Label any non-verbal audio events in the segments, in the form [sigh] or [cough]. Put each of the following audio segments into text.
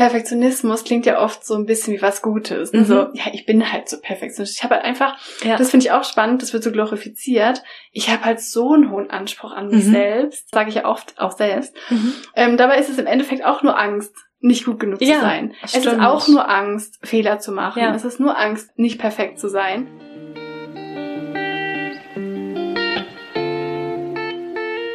Perfektionismus klingt ja oft so ein bisschen wie was Gutes. Mhm. Also, ja, ich bin halt so perfektionistisch. Ich habe halt einfach, ja. das finde ich auch spannend, das wird so glorifiziert. Ich habe halt so einen hohen Anspruch an mich mhm. selbst, sage ich ja oft auch selbst. Mhm. Ähm, dabei ist es im Endeffekt auch nur Angst, nicht gut genug ja, zu sein. Es ist auch nur Angst, Fehler zu machen. Ja. Es ist nur Angst, nicht perfekt zu sein.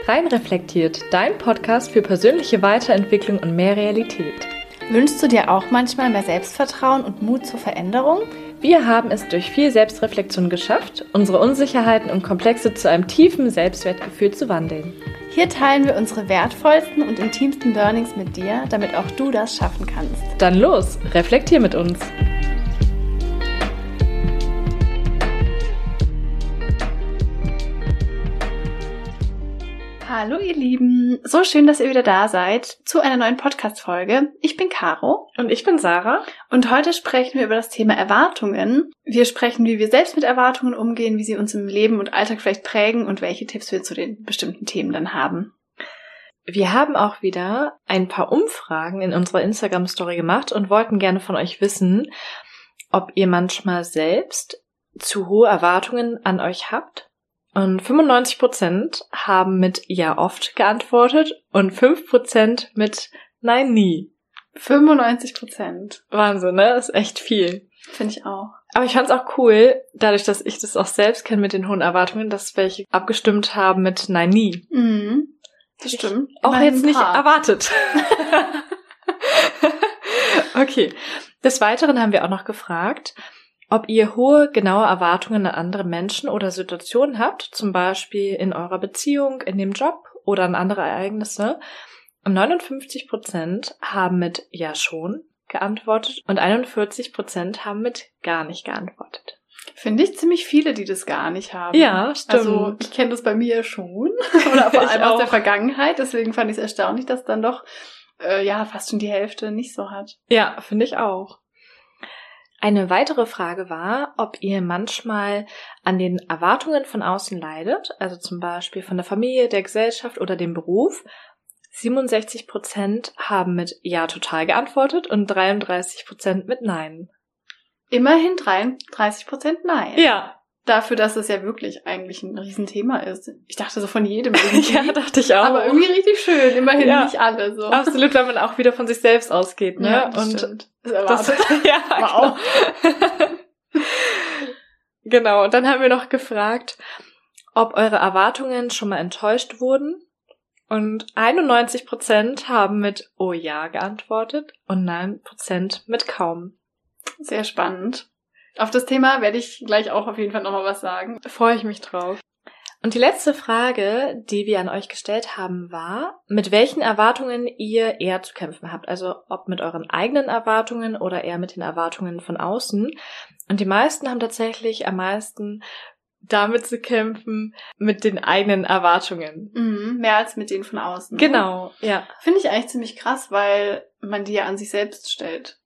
Rein reflektiert, dein Podcast für persönliche Weiterentwicklung und mehr Realität. Wünschst du dir auch manchmal mehr Selbstvertrauen und Mut zur Veränderung? Wir haben es durch viel Selbstreflexion geschafft, unsere Unsicherheiten und Komplexe zu einem tiefen Selbstwertgefühl zu wandeln. Hier teilen wir unsere wertvollsten und intimsten Learnings mit dir, damit auch du das schaffen kannst. Dann los, reflektier mit uns. Hallo ihr Lieben, so schön, dass ihr wieder da seid zu einer neuen Podcast-Folge. Ich bin Caro. Und ich bin Sarah. Und heute sprechen wir über das Thema Erwartungen. Wir sprechen, wie wir selbst mit Erwartungen umgehen, wie sie uns im Leben und Alltag vielleicht prägen und welche Tipps wir zu den bestimmten Themen dann haben. Wir haben auch wieder ein paar Umfragen in unserer Instagram-Story gemacht und wollten gerne von euch wissen, ob ihr manchmal selbst zu hohe Erwartungen an euch habt und 95 Prozent haben mit Ja oft geantwortet und 5 Prozent mit Nein nie. 95 Prozent. Wahnsinn, ne? Das ist echt viel. Finde ich auch. Aber ich fand es auch cool, dadurch, dass ich das auch selbst kenne mit den hohen Erwartungen, dass welche abgestimmt haben mit Nein nie. Mhm. Das stimmt. Auch Immerhin jetzt nicht erwartet. [laughs] okay. Des Weiteren haben wir auch noch gefragt, ob ihr hohe, genaue Erwartungen an andere Menschen oder Situationen habt, zum Beispiel in eurer Beziehung, in dem Job oder an andere Ereignisse. Und 59 Prozent haben mit Ja schon geantwortet und 41 Prozent haben mit gar nicht geantwortet. Finde ich ziemlich viele, die das gar nicht haben. Ja, stimmt. Also ich kenne das bei mir schon [laughs] oder vor allem aus der Vergangenheit. Deswegen fand ich es erstaunlich, dass dann doch äh, ja fast schon die Hälfte nicht so hat. Ja, finde ich auch. Eine weitere Frage war, ob ihr manchmal an den Erwartungen von außen leidet, also zum Beispiel von der Familie, der Gesellschaft oder dem Beruf. 67 Prozent haben mit Ja total geantwortet und 33 Prozent mit Nein. Immerhin 33 Prozent Nein. Ja. Dafür, dass es ja wirklich eigentlich ein Riesenthema ist. Ich dachte so von jedem [laughs] irgendwie. ja, dachte ich auch. Aber irgendwie richtig schön. Immerhin ja. nicht alle so. Absolut, wenn man auch wieder von sich selbst ausgeht, ne? Ja, das und stimmt. Das, das [laughs] ja, wow. Genau. [laughs] genau. Und dann haben wir noch gefragt, ob eure Erwartungen schon mal enttäuscht wurden. Und 91 Prozent haben mit Oh ja geantwortet und 9 Prozent mit kaum. Sehr spannend. Auf das Thema werde ich gleich auch auf jeden Fall nochmal was sagen. Freue ich mich drauf. Und die letzte Frage, die wir an euch gestellt haben, war, mit welchen Erwartungen ihr eher zu kämpfen habt. Also ob mit euren eigenen Erwartungen oder eher mit den Erwartungen von außen. Und die meisten haben tatsächlich am meisten damit zu kämpfen, mit den eigenen Erwartungen. Mhm, mehr als mit denen von außen. Genau, ja. Finde ich eigentlich ziemlich krass, weil man die ja an sich selbst stellt.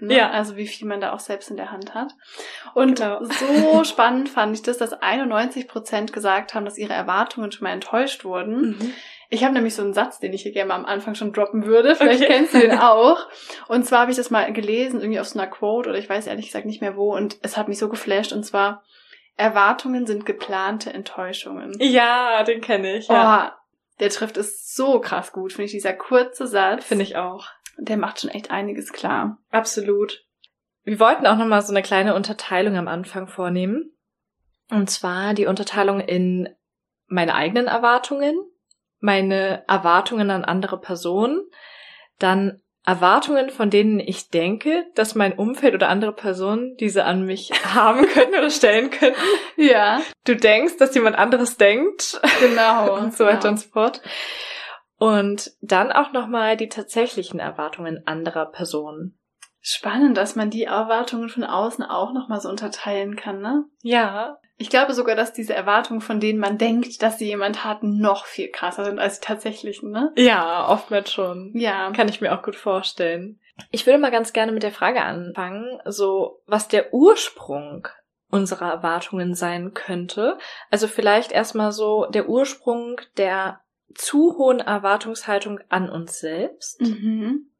Ne? Ja. Also wie viel man da auch selbst in der Hand hat. Und genau. so [laughs] spannend fand ich das, dass 91 Prozent gesagt haben, dass ihre Erwartungen schon mal enttäuscht wurden. Mhm. Ich habe nämlich so einen Satz, den ich hier gerne mal am Anfang schon droppen würde. Vielleicht okay. kennst du den [laughs] auch. Und zwar habe ich das mal gelesen, irgendwie auf so einer Quote oder ich weiß ehrlich gesagt nicht mehr wo. Und es hat mich so geflasht. Und zwar, Erwartungen sind geplante Enttäuschungen. Ja, den kenne ich. Ja. Oh, der trifft es so krass gut, finde ich, dieser kurze Satz. Finde ich auch der macht schon echt einiges klar. Absolut. Wir wollten auch nochmal so eine kleine Unterteilung am Anfang vornehmen. Und zwar die Unterteilung in meine eigenen Erwartungen, meine Erwartungen an andere Personen, dann Erwartungen, von denen ich denke, dass mein Umfeld oder andere Personen diese an mich [laughs] haben können oder stellen können. Ja. Du denkst, dass jemand anderes denkt. Genau. [laughs] und so weiter genau. und so fort. Und dann auch nochmal die tatsächlichen Erwartungen anderer Personen. Spannend, dass man die Erwartungen von außen auch nochmal so unterteilen kann, ne? Ja. Ich glaube sogar, dass diese Erwartungen, von denen man denkt, dass sie jemand hat, noch viel krasser sind als die tatsächlichen, ne? Ja, oftmals schon. Ja. Kann ich mir auch gut vorstellen. Ich würde mal ganz gerne mit der Frage anfangen, so, was der Ursprung unserer Erwartungen sein könnte. Also vielleicht erstmal so der Ursprung der zu hohen Erwartungshaltung an uns selbst. Mhm.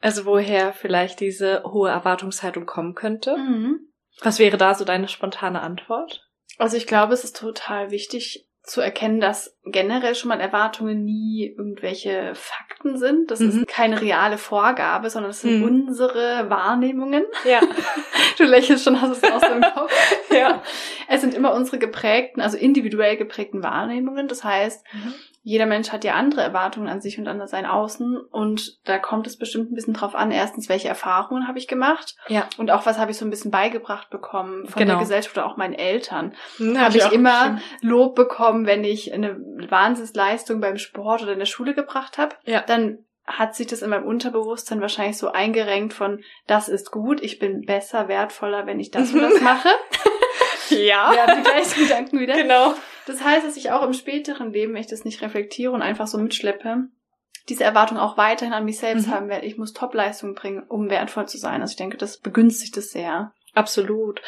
Also woher vielleicht diese hohe Erwartungshaltung kommen könnte? Mhm. Was wäre da so deine spontane Antwort? Also ich glaube, es ist total wichtig zu erkennen, dass generell schon mal Erwartungen nie irgendwelche Fakten sind. Das mhm. ist keine reale Vorgabe, sondern das sind mhm. unsere Wahrnehmungen. Ja. [laughs] du lächelst schon, hast es auch so im [laughs] Kopf. ja. Es sind immer unsere geprägten, also individuell geprägten Wahrnehmungen. Das heißt, mhm jeder Mensch hat ja andere Erwartungen an sich und an sein Außen und da kommt es bestimmt ein bisschen drauf an, erstens, welche Erfahrungen habe ich gemacht ja. und auch was habe ich so ein bisschen beigebracht bekommen von genau. der Gesellschaft oder auch meinen Eltern. Hm, habe ich, ich immer Lob bekommen, wenn ich eine Wahnsinnsleistung beim Sport oder in der Schule gebracht habe, ja. dann hat sich das in meinem Unterbewusstsein wahrscheinlich so eingerenkt von, das ist gut, ich bin besser, wertvoller, wenn ich das und das [laughs] mache. ja. Wir haben die gleichen Gedanken wieder. Genau. Das heißt, dass ich auch im späteren Leben, wenn ich das nicht reflektiere und einfach so mitschleppe, diese Erwartung auch weiterhin an mich selbst mhm. haben werde. Ich muss Topleistung bringen, um wertvoll zu sein. Also ich denke, das begünstigt es sehr. Absolut.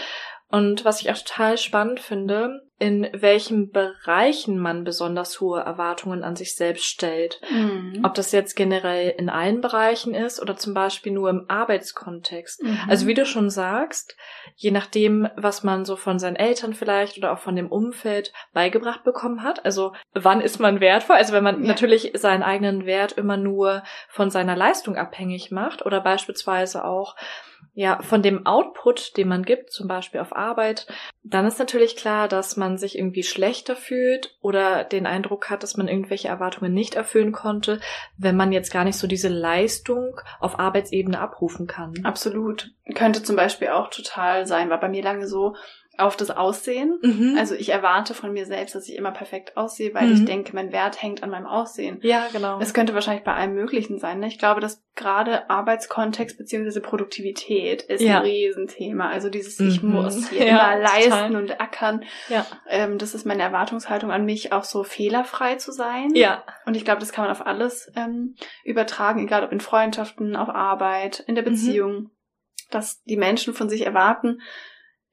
Und was ich auch total spannend finde, in welchen Bereichen man besonders hohe Erwartungen an sich selbst stellt. Mhm. Ob das jetzt generell in allen Bereichen ist oder zum Beispiel nur im Arbeitskontext. Mhm. Also wie du schon sagst, je nachdem, was man so von seinen Eltern vielleicht oder auch von dem Umfeld beigebracht bekommen hat. Also wann ist man wertvoll? Also wenn man ja. natürlich seinen eigenen Wert immer nur von seiner Leistung abhängig macht oder beispielsweise auch ja, von dem Output, den man gibt, zum Beispiel auf Arbeit, dann ist natürlich klar, dass man sich irgendwie schlechter fühlt oder den Eindruck hat, dass man irgendwelche Erwartungen nicht erfüllen konnte, wenn man jetzt gar nicht so diese Leistung auf Arbeitsebene abrufen kann. Absolut. Könnte zum Beispiel auch total sein, war bei mir lange so, auf das Aussehen. Mhm. Also ich erwarte von mir selbst, dass ich immer perfekt aussehe, weil mhm. ich denke, mein Wert hängt an meinem Aussehen. Ja, genau. Es könnte wahrscheinlich bei allem Möglichen sein. Ne? Ich glaube, dass gerade Arbeitskontext beziehungsweise Produktivität ist ja. ein Riesenthema. Also dieses mhm. Ich muss hier [laughs] ja, immer leisten total. und ackern. Ja. Ähm, das ist meine Erwartungshaltung an mich, auch so fehlerfrei zu sein. Ja. Und ich glaube, das kann man auf alles ähm, übertragen, egal ob in Freundschaften, auf Arbeit, in der mhm. Beziehung. Dass die Menschen von sich erwarten,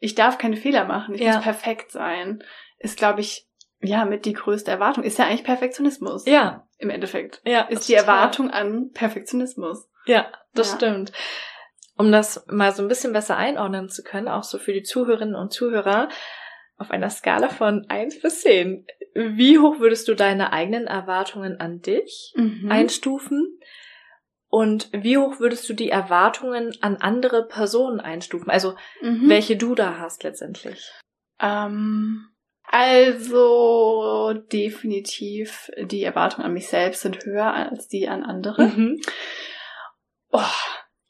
ich darf keine Fehler machen, ich ja. muss perfekt sein, ist, glaube ich, ja, mit die größte Erwartung. Ist ja eigentlich Perfektionismus. Ja. Im Endeffekt. Ja. Ist die Erwartung an Perfektionismus. Ja, das ja. stimmt. Um das mal so ein bisschen besser einordnen zu können, auch so für die Zuhörerinnen und Zuhörer, auf einer Skala von eins bis zehn, wie hoch würdest du deine eigenen Erwartungen an dich mhm. einstufen? Und wie hoch würdest du die Erwartungen an andere Personen einstufen? Also mhm. welche du da hast letztendlich? Ähm, also definitiv die Erwartungen an mich selbst sind höher als die an andere. Mhm. Oh,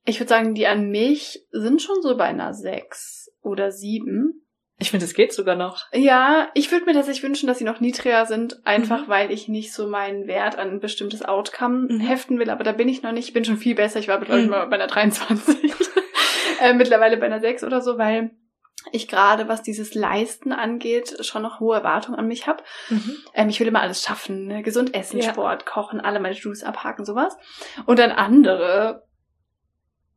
ich würde sagen, die an mich sind schon so bei einer sechs oder sieben. Ich finde, es geht sogar noch. Ja, ich würde mir tatsächlich wünschen, dass sie noch niedriger sind, einfach mhm. weil ich nicht so meinen Wert an ein bestimmtes Outcome mhm. heften will, aber da bin ich noch nicht. Ich bin schon viel besser. Ich war, glaube ich, mhm. mal bei einer 23. [laughs] äh, mittlerweile bei einer 6 oder so, weil ich gerade, was dieses Leisten angeht, schon noch hohe Erwartungen an mich habe. Mhm. Ähm, ich will immer alles schaffen, ne? gesund essen, ja. Sport, kochen, alle meine Juice abhaken, sowas. Und dann andere,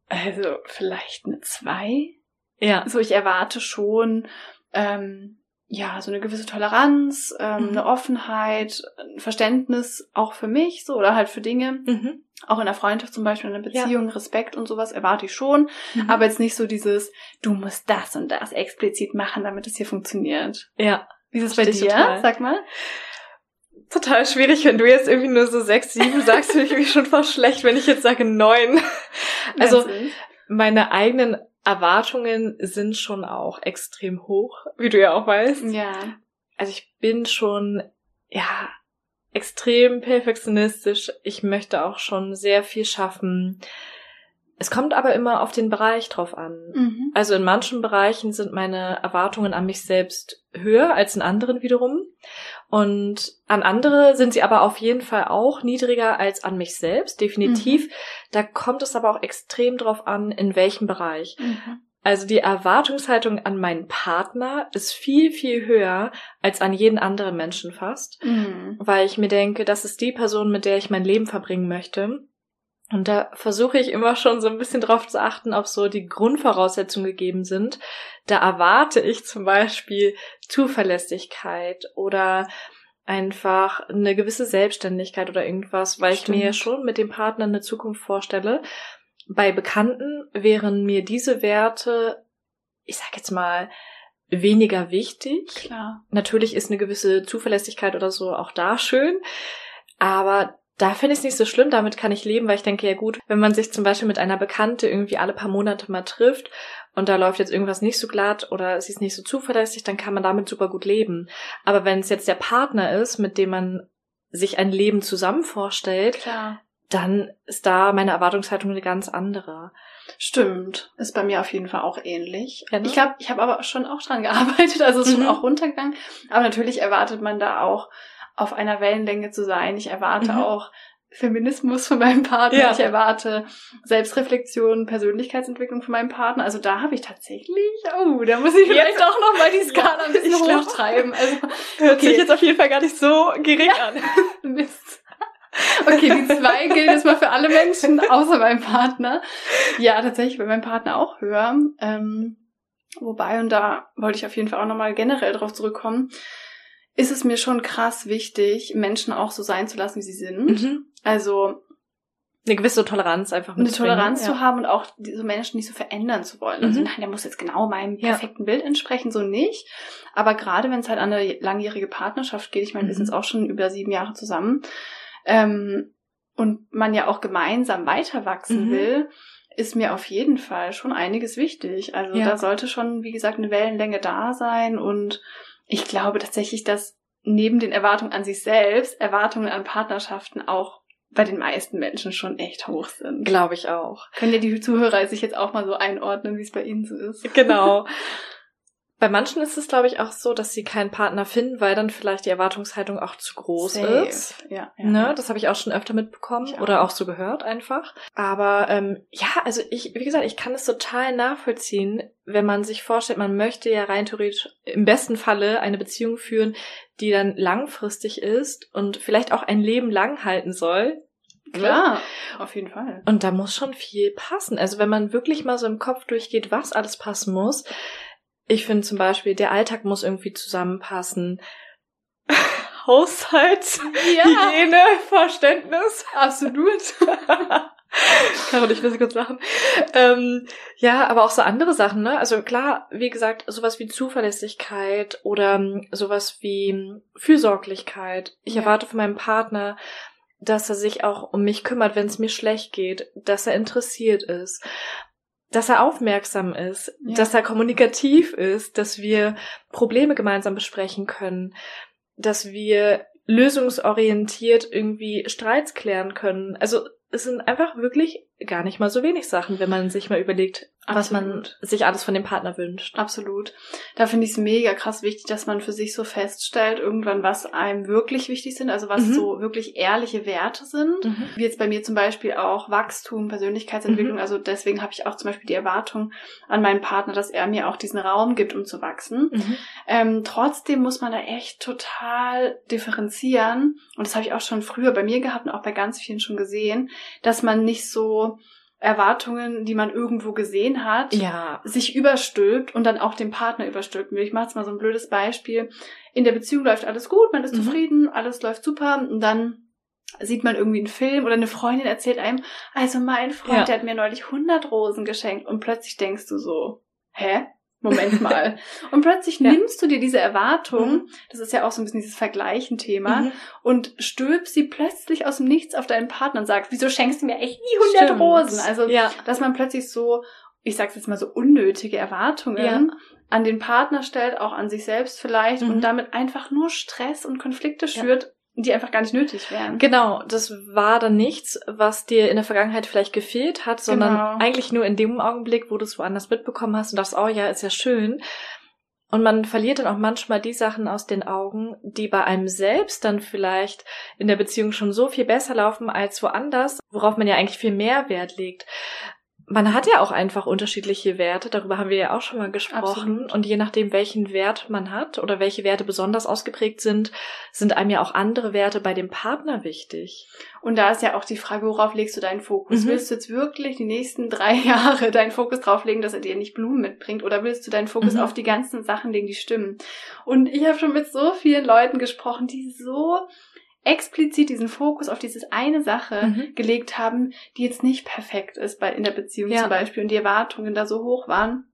also vielleicht eine 2. Ja. So, ich erwarte schon, ähm, ja, so eine gewisse Toleranz, ähm, mhm. eine Offenheit, ein Verständnis auch für mich, so, oder halt für Dinge. Mhm. Auch in der Freundschaft zum Beispiel, in einer Beziehung, ja. Respekt und sowas erwarte ich schon. Mhm. Aber jetzt nicht so dieses, du musst das und das explizit machen, damit es hier funktioniert. Ja. Wie ist es bei dir? Total. Sag mal. Total schwierig, wenn du jetzt irgendwie nur so sechs, sieben sagst, finde ich mich schon fast schlecht, wenn ich jetzt sage neun. Also, meine eigenen Erwartungen sind schon auch extrem hoch, wie du ja auch weißt. Ja. Also ich bin schon, ja, extrem perfektionistisch. Ich möchte auch schon sehr viel schaffen. Es kommt aber immer auf den Bereich drauf an. Mhm. Also in manchen Bereichen sind meine Erwartungen an mich selbst höher als in anderen wiederum. Und an andere sind sie aber auf jeden Fall auch niedriger als an mich selbst, definitiv. Mhm. Da kommt es aber auch extrem drauf an, in welchem Bereich. Mhm. Also die Erwartungshaltung an meinen Partner ist viel, viel höher als an jeden anderen Menschen fast, mhm. weil ich mir denke, das ist die Person, mit der ich mein Leben verbringen möchte. Und da versuche ich immer schon so ein bisschen drauf zu achten, ob so die Grundvoraussetzungen gegeben sind. Da erwarte ich zum Beispiel Zuverlässigkeit oder einfach eine gewisse Selbstständigkeit oder irgendwas, weil Stimmt. ich mir schon mit dem Partner eine Zukunft vorstelle. bei Bekannten wären mir diese Werte, ich sag jetzt mal, weniger wichtig. Klar. Natürlich ist eine gewisse Zuverlässigkeit oder so auch da schön, aber da finde ich es nicht so schlimm, damit kann ich leben, weil ich denke, ja gut, wenn man sich zum Beispiel mit einer Bekannte irgendwie alle paar Monate mal trifft und da läuft jetzt irgendwas nicht so glatt oder sie ist nicht so zuverlässig, dann kann man damit super gut leben. Aber wenn es jetzt der Partner ist, mit dem man sich ein Leben zusammen vorstellt, Klar. dann ist da meine Erwartungshaltung eine ganz andere. Stimmt. Ist bei mir auf jeden Fall auch ähnlich. Ja, ne? Ich glaube, ich habe aber schon auch dran gearbeitet, also ist Mhm. schon auch runtergegangen. Aber natürlich erwartet man da auch, auf einer Wellenlänge zu sein. Ich erwarte Mhm. auch Feminismus von meinem Partner. Ja. Ich erwarte Selbstreflexion, Persönlichkeitsentwicklung von meinem Partner. Also da habe ich tatsächlich, oh, da muss ich vielleicht auch noch mal die Skala ein [laughs] bisschen hochtreiben. Also Hört sich jetzt auf jeden Fall gar nicht so gering an. [laughs] Mist. Okay, die zwei gilt jetzt mal für alle Menschen, außer meinem Partner. Ja, tatsächlich bei meinem Partner auch höher. Ähm, wobei, und da wollte ich auf jeden Fall auch nochmal generell drauf zurückkommen, ist es mir schon krass wichtig, Menschen auch so sein zu lassen, wie sie sind. Mhm. Also Eine gewisse Toleranz einfach eine Toleranz ja. zu haben und auch diese Menschen nicht so verändern zu wollen. Also Mhm. nein, der muss jetzt genau meinem Ja. perfekten Bild entsprechen, so nicht. Aber gerade wenn es halt an eine langjährige Partnerschaft geht, ich meine, wir Mhm. sind jetzt auch schon über sieben Jahre zusammen, ähm, und man ja auch gemeinsam weiter wachsen Mhm. will, ist mir auf jeden Fall schon einiges wichtig. Also Ja. da sollte schon, wie gesagt, eine Wellenlänge da sein und ich glaube tatsächlich, dass neben den Erwartungen an sich selbst Erwartungen an Partnerschaften auch bei den meisten Menschen schon echt hoch sind. Glaube ich auch. Können ja die Zuhörer sich jetzt auch mal so einordnen, wie es bei ihnen so ist. Genau. [laughs] Bei manchen ist es, glaube ich, auch so, dass sie keinen Partner finden, weil dann vielleicht die Erwartungshaltung auch zu groß Safe. ist. Ja, ja, Ne, ja. das habe ich auch schon öfter mitbekommen auch. oder auch so gehört einfach. Aber ähm, ja, also ich, wie gesagt, ich kann es total nachvollziehen, wenn man sich vorstellt, man möchte ja rein theoretisch im besten Falle eine Beziehung führen, die dann langfristig ist und vielleicht auch ein Leben lang halten soll. Klar, auf jeden Fall. Und da muss schon viel passen. Also wenn man wirklich mal so im Kopf durchgeht, was alles passen muss. Ich finde zum Beispiel, der Alltag muss irgendwie zusammenpassen. [laughs] Haushalt, Hygiene, Verständnis. absolut. [laughs] Carol, ich muss kurz lachen. Ähm, ja, aber auch so andere Sachen, ne? Also klar, wie gesagt, sowas wie Zuverlässigkeit oder ähm, sowas wie Fürsorglichkeit. Ich Ja. erwarte von meinem Partner, dass er sich auch um mich kümmert, wenn es mir schlecht geht, dass er interessiert ist, dass er aufmerksam ist, Ja. dass er kommunikativ ist, dass wir Probleme gemeinsam besprechen können, dass wir lösungsorientiert irgendwie Streits klären können. Also es sind einfach wirklich gar nicht mal so wenig Sachen, wenn man sich mal überlegt, was man sich alles von dem Partner wünscht. Absolut. Da finde ich es mega krass wichtig, dass man für sich so feststellt, irgendwann, was einem wirklich wichtig sind, also was Mhm. so wirklich ehrliche Werte sind. Mhm. Wie jetzt bei mir zum Beispiel auch Wachstum, Persönlichkeitsentwicklung. Mhm. Also deswegen habe ich auch zum Beispiel die Erwartung an meinen Partner, dass er mir auch diesen Raum gibt, um zu wachsen. Mhm. Ähm, trotzdem muss man da echt total differenzieren. Und das habe ich auch schon früher bei mir gehabt und auch bei ganz vielen schon gesehen, dass man nicht so Erwartungen, die man irgendwo gesehen hat, Ja. sich überstülpt und dann auch den Partner überstülpen will. Ich mache jetzt mal so ein blödes Beispiel. In der Beziehung läuft alles gut, man ist Mhm. zufrieden, alles läuft super und dann sieht man irgendwie einen Film oder eine Freundin erzählt einem, also mein Freund, Ja. der hat mir neulich 100 Rosen geschenkt und plötzlich denkst du so, hä? Moment mal. [laughs] Und plötzlich Ja. nimmst du dir diese Erwartung, Mhm. das ist ja auch so ein bisschen dieses Vergleichen-Thema, Mhm. und stülpst sie plötzlich aus dem Nichts auf deinen Partner und sagst, wieso schenkst du mir echt nie 100 Stimmt. Rosen? Also ja. dass man plötzlich so, ich sag's jetzt mal so unnötige Erwartungen Ja. an den Partner stellt, auch an sich selbst vielleicht Mhm. und damit einfach nur Stress und Konflikte schürt, die einfach gar nicht nötig wären. Genau, das war dann nichts, was dir in der Vergangenheit vielleicht gefehlt hat, sondern Genau. eigentlich nur in dem Augenblick, wo du es woanders mitbekommen hast und dachtest, oh ja, ist ja schön. Und man verliert dann auch manchmal die Sachen aus den Augen, die bei einem selbst dann vielleicht in der Beziehung schon so viel besser laufen als woanders, worauf man ja eigentlich viel mehr Wert legt. Man hat ja auch einfach unterschiedliche Werte, darüber haben wir ja auch schon mal gesprochen. Absolut. Und je nachdem, welchen Wert man hat oder welche Werte besonders ausgeprägt sind, sind einem ja auch andere Werte bei dem Partner wichtig. Und da ist ja auch die Frage, worauf legst du deinen Fokus? Mhm. Willst du jetzt wirklich die nächsten drei [laughs] Jahre deinen Fokus drauf legen, dass er dir nicht Blumen mitbringt? Oder willst du deinen Fokus Mhm. auf die ganzen Sachen legen, die stimmen? Und ich habe schon mit so vielen Leuten gesprochen, die so explizit diesen Fokus auf diese eine Sache mhm. gelegt haben, die jetzt nicht perfekt ist bei, in der Beziehung ja. zum Beispiel und die Erwartungen da so hoch waren.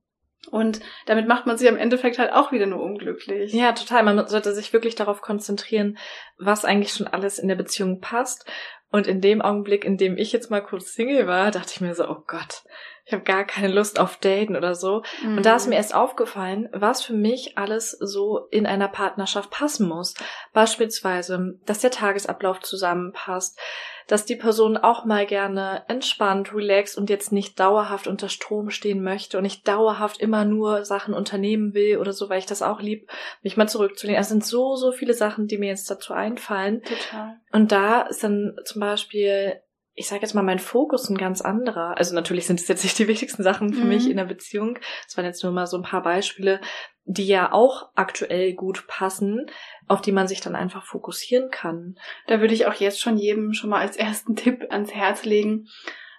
Und damit macht man sich am Endeffekt halt auch wieder nur unglücklich. Ja, total. Man sollte sich wirklich darauf konzentrieren, was eigentlich schon alles in der Beziehung passt. Und in dem Augenblick, in dem ich jetzt mal kurz Single war, dachte ich mir so, oh Gott, ich habe gar keine Lust auf Daten oder so. Mhm. Und da ist mir erst aufgefallen, was für mich alles so in einer Partnerschaft passen muss. Beispielsweise, dass der Tagesablauf zusammenpasst, dass die Person auch mal gerne entspannt, relaxed und jetzt nicht dauerhaft unter Strom stehen möchte und nicht dauerhaft immer nur Sachen unternehmen will oder so, weil ich das auch lieb, mich mal zurückzulehnen. Es sind so, so viele Sachen, die mir jetzt dazu einfallen. Total. Und da ist dann zum Beispiel ich sage jetzt mal, mein Fokus ein ganz anderer. Also natürlich sind es jetzt nicht die wichtigsten Sachen für mhm. mich in der Beziehung. Das waren jetzt nur mal so ein paar Beispiele, die ja auch aktuell gut passen, auf die man sich dann einfach fokussieren kann. Da würde ich auch jetzt schon jedem schon mal als ersten [laughs] Tipp ans Herz legen,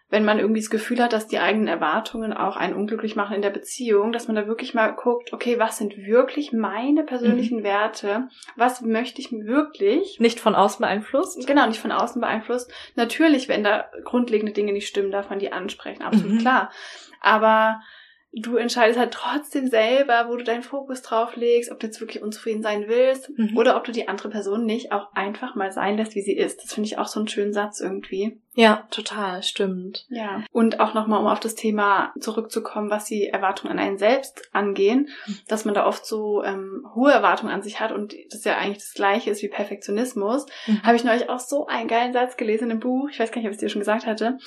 wenn man irgendwie das Gefühl hat, dass die eigenen Erwartungen auch einen unglücklich machen in der Beziehung, dass man da wirklich mal guckt, okay, was sind wirklich meine persönlichen mhm. Werte? Was möchte ich wirklich? Nicht von außen beeinflusst? Genau, nicht von außen beeinflusst. Natürlich, wenn da grundlegende Dinge nicht stimmen, darf man die ansprechen, absolut mhm. klar. Aber du entscheidest halt trotzdem selber, wo du deinen Fokus drauf legst, ob du jetzt wirklich unzufrieden sein willst mhm. oder ob du die andere Person nicht auch einfach mal sein lässt, wie sie ist. Das finde ich auch so einen schönen Satz irgendwie. Ja, total, stimmt. Ja. Und auch nochmal, um auf das Thema zurückzukommen, was die Erwartungen an einen selbst angehen, mhm. dass man da oft so ähm, hohe Erwartungen an sich hat und das ja eigentlich das gleiche ist wie Perfektionismus, mhm. habe ich neulich auch so einen geilen Satz gelesen in einem Buch, ich weiß gar nicht, ob ich es dir schon gesagt hatte,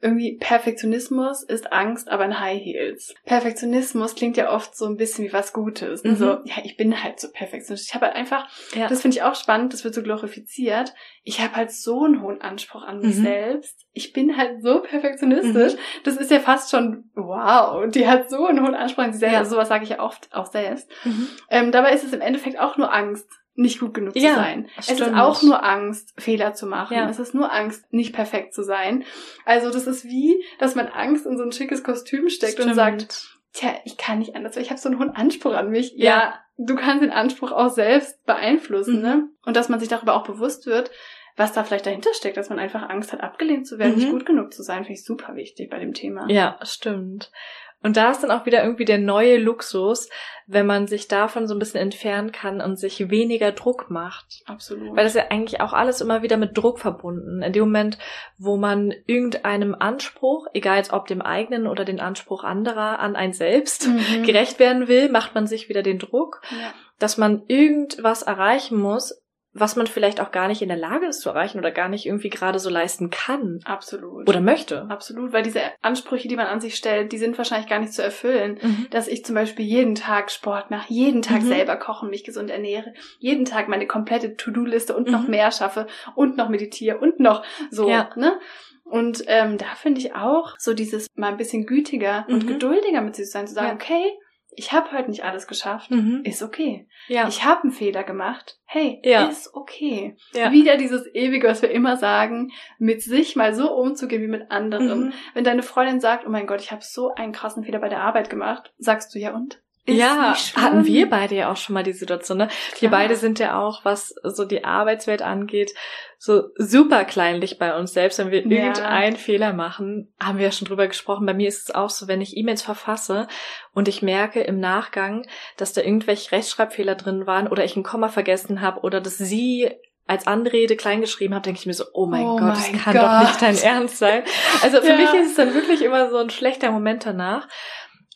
irgendwie Perfektionismus ist Angst, aber in High Heels. Perfektionismus klingt ja oft so ein bisschen wie was Gutes. Mhm. So, ja, ich bin halt so perfektionistisch. Ich habe halt einfach, ja. das finde ich auch spannend, das wird so glorifiziert. Ich habe halt so einen hohen Anspruch an mich mhm. selbst. Ich bin halt so perfektionistisch. Mhm. Das ist ja fast schon, wow, die hat so einen hohen Anspruch an sich selbst. Ja. Also sowas sage ich ja oft auch selbst. Mhm. Ähm, dabei ist es im Endeffekt auch nur Angst nicht gut genug ja, zu sein. Stimmt. Es ist auch nur Angst, Fehler zu machen. Ja. Es ist nur Angst, nicht perfekt zu sein. Also das ist wie, dass man Angst in so ein schickes Kostüm steckt stimmt. und sagt, tja, ich kann nicht anders, weil ich habe so einen hohen Anspruch an mich. Ja. ja, du kannst den Anspruch auch selbst beeinflussen, mhm. ne? Und dass man sich darüber auch bewusst wird, was da vielleicht dahinter steckt, dass man einfach Angst hat, abgelehnt zu werden, mhm. nicht gut genug zu sein, finde ich super wichtig bei dem Thema. Ja, stimmt. Und da ist dann auch wieder irgendwie der neue Luxus, wenn man sich davon so ein bisschen entfernen kann und sich weniger Druck macht. Absolut. Weil das ist ja eigentlich auch alles immer wieder mit Druck verbunden. In dem Moment, wo man irgendeinem Anspruch, egal jetzt ob dem eigenen oder den Anspruch anderer an ein selbst, mhm. gerecht werden will, macht man sich wieder den Druck, ja. dass man irgendwas erreichen muss, was man vielleicht auch gar nicht in der Lage ist zu erreichen oder gar nicht irgendwie gerade so leisten kann. Absolut. Oder möchte. Absolut, weil diese Ansprüche, die man an sich stellt, die sind wahrscheinlich gar nicht zu erfüllen. Mhm. Dass ich zum Beispiel jeden Tag Sport mache, jeden Tag mhm. selber kochen, mich gesund ernähre, jeden Tag meine komplette To-Do-Liste und mhm. noch mehr schaffe und noch meditiere und noch so, ja. ne? Und ähm, da finde ich auch so dieses mal ein bisschen gütiger und mhm. geduldiger mit sich zu sein, zu sagen, ja. okay, ich habe heute nicht alles geschafft, mhm. ist okay. Ja. Ich habe einen Fehler gemacht, hey, ja. ist okay. Ja. Wieder dieses ewige, was wir immer sagen, mit sich mal so umzugehen wie mit anderen. Mhm. Wenn deine Freundin sagt, oh mein Gott, ich habe so einen krassen Fehler bei der Arbeit gemacht, sagst du ja und? Ist ja, hatten wir beide ja auch schon mal die Situation, ne? Klar. Wir beide sind ja auch, was so die Arbeitswelt angeht, so super kleinlich bei uns selbst. Wenn wir ja. irgendeinen Fehler machen, haben wir ja schon drüber gesprochen. Bei mir ist es auch so, wenn ich E-Mails verfasse und ich merke im Nachgang, dass da irgendwelche Rechtschreibfehler drin waren oder ich ein Komma vergessen habe oder dass sie als Anrede kleingeschrieben habe, denke ich mir so, oh mein oh Gott, das kann Gott. doch nicht dein Ernst sein. Also für [laughs] ja. mich ist es dann wirklich immer so ein schlechter Moment danach.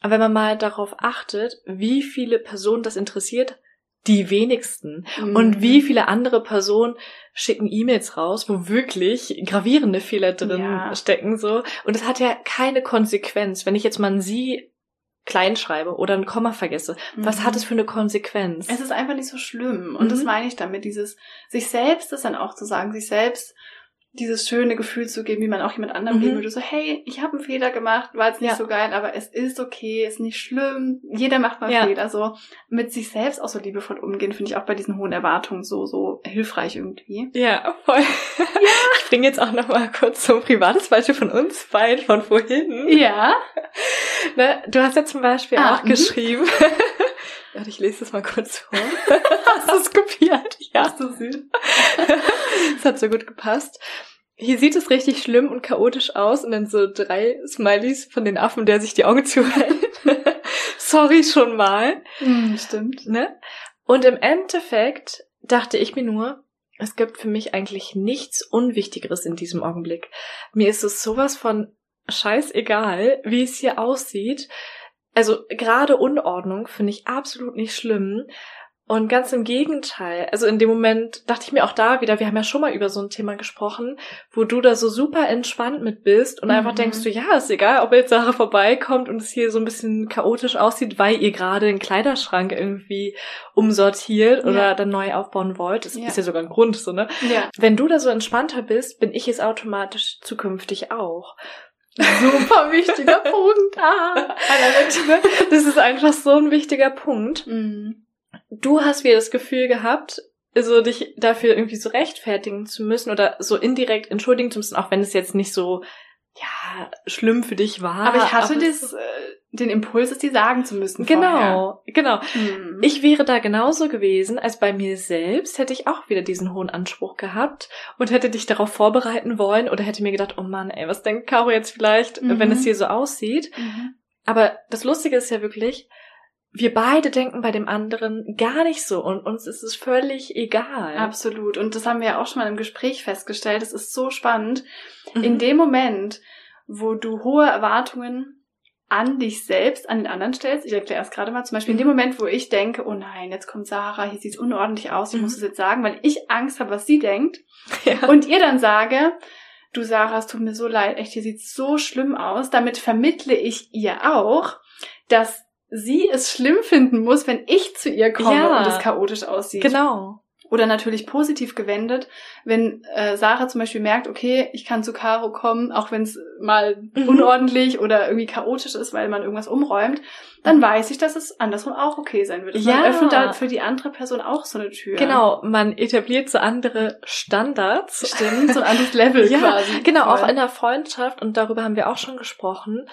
Aber wenn man mal darauf achtet, wie viele Personen das interessiert, die wenigsten. Mhm. Und wie viele andere Personen schicken E-Mails raus, wo wirklich gravierende Fehler drin ja. stecken, so. Und es hat ja keine Konsequenz. Wenn ich jetzt mal ein Sie klein schreibe oder ein Komma vergesse, mhm. was hat es für eine Konsequenz? Es ist einfach nicht so schlimm. Und mhm. das meine ich damit, dieses, sich selbst das dann auch zu sagen, sich selbst dieses schöne Gefühl zu geben, wie man auch jemand anderem mhm. geben würde. So, hey, ich habe einen Fehler gemacht, war jetzt nicht ja. so geil, aber es ist okay, ist nicht schlimm. Jeder macht mal ja. Fehler. So mit sich selbst auch so liebevoll umgehen, finde ich auch bei diesen hohen Erwartungen so, so hilfreich irgendwie. Ja, voll. Ja. [laughs] Ich bringe jetzt auch noch mal kurz so ein privates Beispiel von uns beiden von vorhin. Ja. [laughs] ne, du hast ja zum Beispiel ah, auch mhm. geschrieben. [laughs] Warte, ich lese das mal kurz vor. Hast du es kopiert? Ja. so süß. [laughs] das hat so gut gepasst. Hier sieht es richtig schlimm und chaotisch aus und dann so drei Smileys von den Affen, der sich die Augen zuhält. [laughs] Sorry schon mal. Mm, stimmt. Ne? Und im Endeffekt dachte ich mir nur, es gibt für mich eigentlich nichts Unwichtigeres in diesem Augenblick. Mir ist es sowas von scheißegal, wie es hier aussieht. Also gerade Unordnung finde ich absolut nicht schlimm. Und ganz im Gegenteil. Also in dem Moment dachte ich mir auch da wieder, wir haben ja schon mal über so ein Thema gesprochen, wo du da so super entspannt mit bist und mhm. einfach denkst du, ja, ist egal, ob jetzt Sache vorbeikommt und es hier so ein bisschen chaotisch aussieht, weil ihr gerade den Kleiderschrank irgendwie umsortiert oder ja. dann neu aufbauen wollt. Das ja. ist ja sogar ein Grund, so, ne? Ja. Wenn du da so entspannter bist, bin ich es automatisch zukünftig auch. Super wichtiger [laughs] Punkt. Ah, das ist einfach so ein wichtiger Punkt. Mhm du hast wieder das Gefühl gehabt, so dich dafür irgendwie so rechtfertigen zu müssen oder so indirekt entschuldigen zu müssen, auch wenn es jetzt nicht so ja schlimm für dich war. Aber ich hatte das, äh, den Impuls, es dir sagen zu müssen. Genau, vorher. genau. Hm. Ich wäre da genauso gewesen, als bei mir selbst hätte ich auch wieder diesen hohen Anspruch gehabt und hätte dich darauf vorbereiten wollen oder hätte mir gedacht, oh Mann, ey, was denkt Caro jetzt vielleicht, mhm. wenn es hier so aussieht? Mhm. Aber das Lustige ist ja wirklich, wir beide denken bei dem anderen gar nicht so und uns ist es völlig egal. Absolut. Und das haben wir ja auch schon mal im Gespräch festgestellt. Es ist so spannend. Mhm. In dem Moment, wo du hohe Erwartungen an dich selbst, an den anderen stellst, ich erkläre es gerade mal, zum Beispiel in dem mhm. Moment, wo ich denke, oh nein, jetzt kommt Sarah, hier sieht es unordentlich aus, ich mhm. muss es jetzt sagen, weil ich Angst habe, was sie denkt. [laughs] Ja. Und ihr dann sage, du Sarah, es tut mir so leid, echt, hier sieht so schlimm aus. Damit vermittle ich ihr auch, dass sie es schlimm finden muss, wenn ich zu ihr komme ja, und es chaotisch aussieht. Genau. Oder natürlich positiv gewendet, wenn äh, Sarah zum Beispiel merkt, okay, ich kann zu Caro kommen, auch wenn es mal mhm. unordentlich oder irgendwie chaotisch ist, weil man irgendwas umräumt, dann mhm. weiß ich, dass es andersrum auch okay sein wird. Ja. Man öffnet da für die andere Person auch so eine Tür. Genau, man etabliert so andere Standards. Stimmt, so ein anderes Level [laughs] ja, quasi. Genau, Voll. auch in der Freundschaft, und darüber haben wir auch schon gesprochen,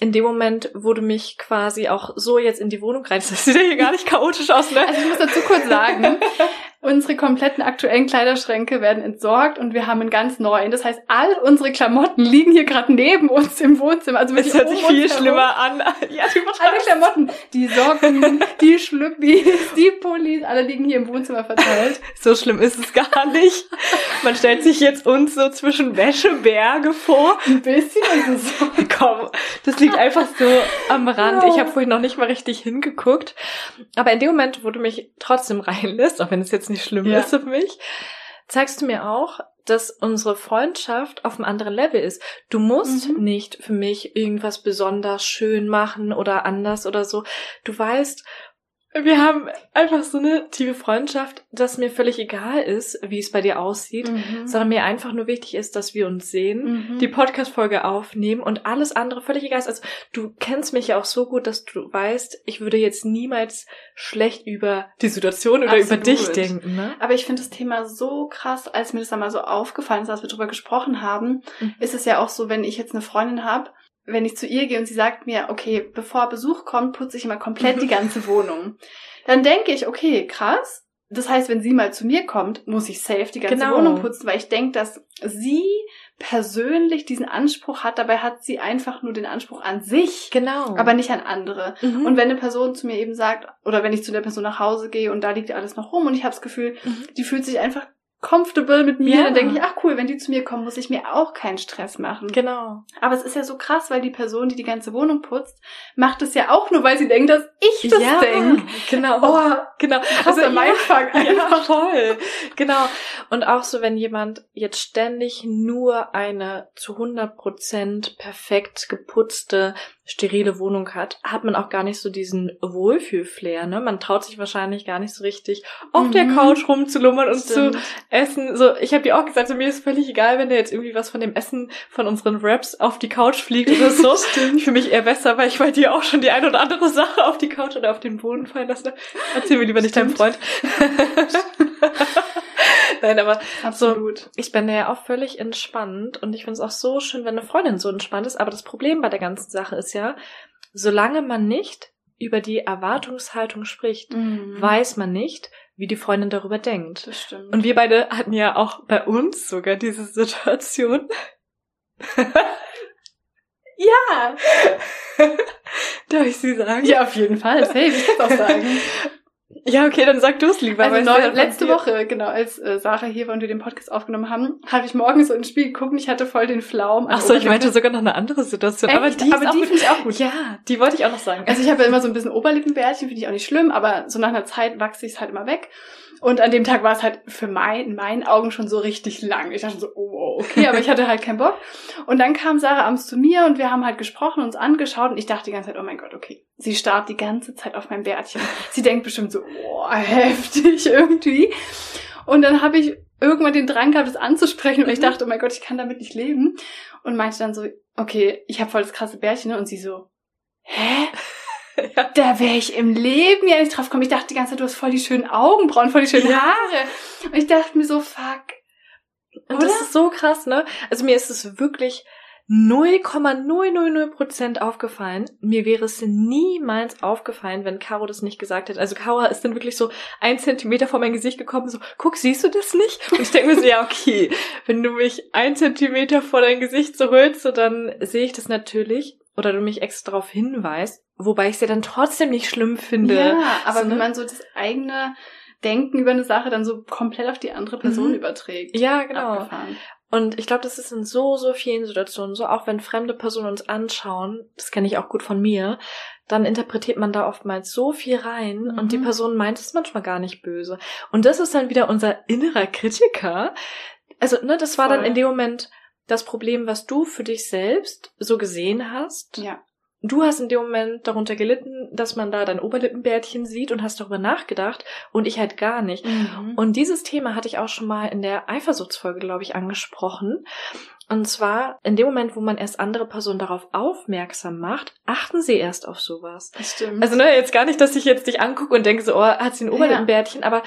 in dem Moment wurde mich quasi auch so jetzt in die Wohnung rein. [laughs] Das sieht ja hier gar nicht chaotisch aus, ne? Also ich muss dazu kurz sagen, [laughs] Unsere kompletten aktuellen Kleiderschränke werden entsorgt und wir haben einen ganz neuen. Das heißt, all unsere Klamotten liegen hier gerade neben uns im Wohnzimmer. Also es hört sich viel schlimmer an. [laughs] Ja, alle Klamotten, die Socken, [laughs] die Schlüppis, die Pullis, alle liegen hier im Wohnzimmer verteilt. So schlimm ist es gar nicht. Man stellt sich jetzt uns so zwischen Wäscheberge vor. Ein bisschen ist es so. [laughs] Komm, das liegt einfach so am Rand. Ich habe vorhin noch nicht mal richtig hingeguckt. Aber in dem Moment, wo du mich trotzdem reinlässt, auch wenn es jetzt nicht nicht schlimm ja. ist für mich, zeigst du mir auch, dass unsere Freundschaft auf einem anderen Level ist. Du musst mhm. nicht für mich irgendwas besonders schön machen oder anders oder so. Du weißt, wir haben einfach so eine tiefe Freundschaft, dass mir völlig egal ist, wie es bei dir aussieht, mhm. sondern mir einfach nur wichtig ist, dass wir uns sehen, mhm. die Podcast-Folge aufnehmen und alles andere völlig egal ist. Also du kennst mich ja auch so gut, dass du weißt, ich würde jetzt niemals schlecht über die Situation oder Absolut. über dich denken. Ne? Aber ich finde das Thema so krass, als mir das einmal so aufgefallen ist, als wir drüber gesprochen haben, mhm. ist es ja auch so, wenn ich jetzt eine Freundin habe, wenn ich zu ihr gehe und sie sagt mir, okay, bevor Besuch kommt, putze ich immer komplett die ganze [laughs] Wohnung. Dann denke ich, okay, krass. Das heißt, wenn sie mal zu mir kommt, muss ich safe die ganze genau. Wohnung putzen, weil ich denke, dass sie persönlich diesen Anspruch hat. Dabei hat sie einfach nur den Anspruch an sich, genau, aber nicht an andere. Mhm. Und wenn eine Person zu mir eben sagt, oder wenn ich zu der Person nach Hause gehe und da liegt alles noch rum und ich habe das Gefühl, mhm. die fühlt sich einfach comfortable mit mir, ja. dann denke ich, ach cool, wenn die zu mir kommen, muss ich mir auch keinen Stress machen. Genau. Aber es ist ja so krass, weil die Person, die die ganze Wohnung putzt, macht es ja auch nur, weil sie denkt, dass ich das ja, denke. Genau. Oh, genau. Also ja, mein Fang ja, voll. Genau. Und auch so, wenn jemand jetzt ständig nur eine zu 100 Prozent perfekt geputzte sterile Wohnung hat, hat man auch gar nicht so diesen Wohlfühlflair, ne? Man traut sich wahrscheinlich gar nicht so richtig auf mhm. der Couch rumzulummern und Stimmt. zu essen. So, ich habe dir auch gesagt, so, mir ist völlig egal, wenn da jetzt irgendwie was von dem Essen von unseren Raps auf die Couch fliegt oder so. [laughs] Für mich eher besser, weil ich bei dir auch schon die ein oder andere Sache auf die Couch oder auf den Boden fallen lasse. Erzähl mir lieber nicht Stimmt. deinem Freund. [laughs] Nein, aber Absolut. so, ich bin ja auch völlig entspannt und ich finde es auch so schön, wenn eine Freundin so entspannt ist. Aber das Problem bei der ganzen Sache ist ja, solange man nicht über die Erwartungshaltung spricht, mhm. weiß man nicht, wie die Freundin darüber denkt. Das stimmt. Und wir beide hatten ja auch bei uns sogar diese Situation. [laughs] ja! Darf ich sie sagen? Ja, auf jeden Fall. Safe, ich kann auch sagen. [laughs] Ja, okay, dann sag du es lieber. Also neu, letzte Woche, genau, als äh, Sarah hier war und wir den Podcast aufgenommen haben, habe ich morgens so ins Spiel geguckt und ich hatte voll den Flaum. Ach so, ich meinte sogar noch eine andere Situation. Echt? Aber die, aber die finde ich auch gut. Ja, die wollte ich auch noch sagen. Also ich habe ja immer so ein bisschen Oberlippenbärtchen, finde ich auch nicht schlimm, aber so nach einer Zeit wachse ich es halt immer weg. Und an dem Tag war es halt für mein, in meinen Augen schon so richtig lang. Ich dachte so, oh, okay, aber ich hatte halt keinen Bock. Und dann kam Sarah abends zu mir und wir haben halt gesprochen, uns angeschaut und ich dachte die ganze Zeit, oh mein Gott, okay. Sie starrt die ganze Zeit auf mein Bärtchen. Sie denkt bestimmt so, oh, heftig [laughs] irgendwie. Und dann habe ich irgendwann den Drang gehabt, das anzusprechen und ich dachte, oh mein Gott, ich kann damit nicht leben. Und meinte dann so, okay, ich habe voll das krasse Bärtchen ne? und sie so, hä? [laughs] Ja. Da wäre ich im Leben ja nicht drauf gekommen. Ich dachte die ganze Zeit, du hast voll die schönen Augenbrauen, voll die schönen ja. Haare. Und ich dachte mir so, fuck. Und Oder? das ist so krass, ne? Also mir ist es wirklich 0,000 Prozent aufgefallen. Mir wäre es niemals aufgefallen, wenn Caro das nicht gesagt hätte. Also Caro ist dann wirklich so ein Zentimeter vor mein Gesicht gekommen, so, guck, siehst du das nicht? Und ich denke mir so, ja, okay, wenn du mich ein Zentimeter vor dein Gesicht so holst, so, dann sehe ich das natürlich. Oder du mich extra darauf hinweist. Wobei ich es ja dann trotzdem nicht schlimm finde. Ja, aber so, wenn ne? man so das eigene Denken über eine Sache dann so komplett auf die andere Person mhm. überträgt. Ja, genau. Abgefahren. Und ich glaube, das ist in so, so vielen Situationen so, auch wenn fremde Personen uns anschauen, das kenne ich auch gut von mir, dann interpretiert man da oftmals so viel rein mhm. und die mhm. Person meint es manchmal gar nicht böse. Und das ist dann wieder unser innerer Kritiker. Also, ne, das war Voll. dann in dem Moment das Problem, was du für dich selbst so gesehen hast. Ja. Du hast in dem Moment darunter gelitten, dass man da dein Oberlippenbärtchen sieht und hast darüber nachgedacht und ich halt gar nicht. Mhm. Und dieses Thema hatte ich auch schon mal in der Eifersuchtsfolge, glaube ich, angesprochen. Und zwar in dem Moment, wo man erst andere Personen darauf aufmerksam macht, achten sie erst auf sowas. Das stimmt. Also ne, jetzt gar nicht, dass ich jetzt dich angucke und denke so, oh, hat sie ein Oberlippenbärtchen, ja. aber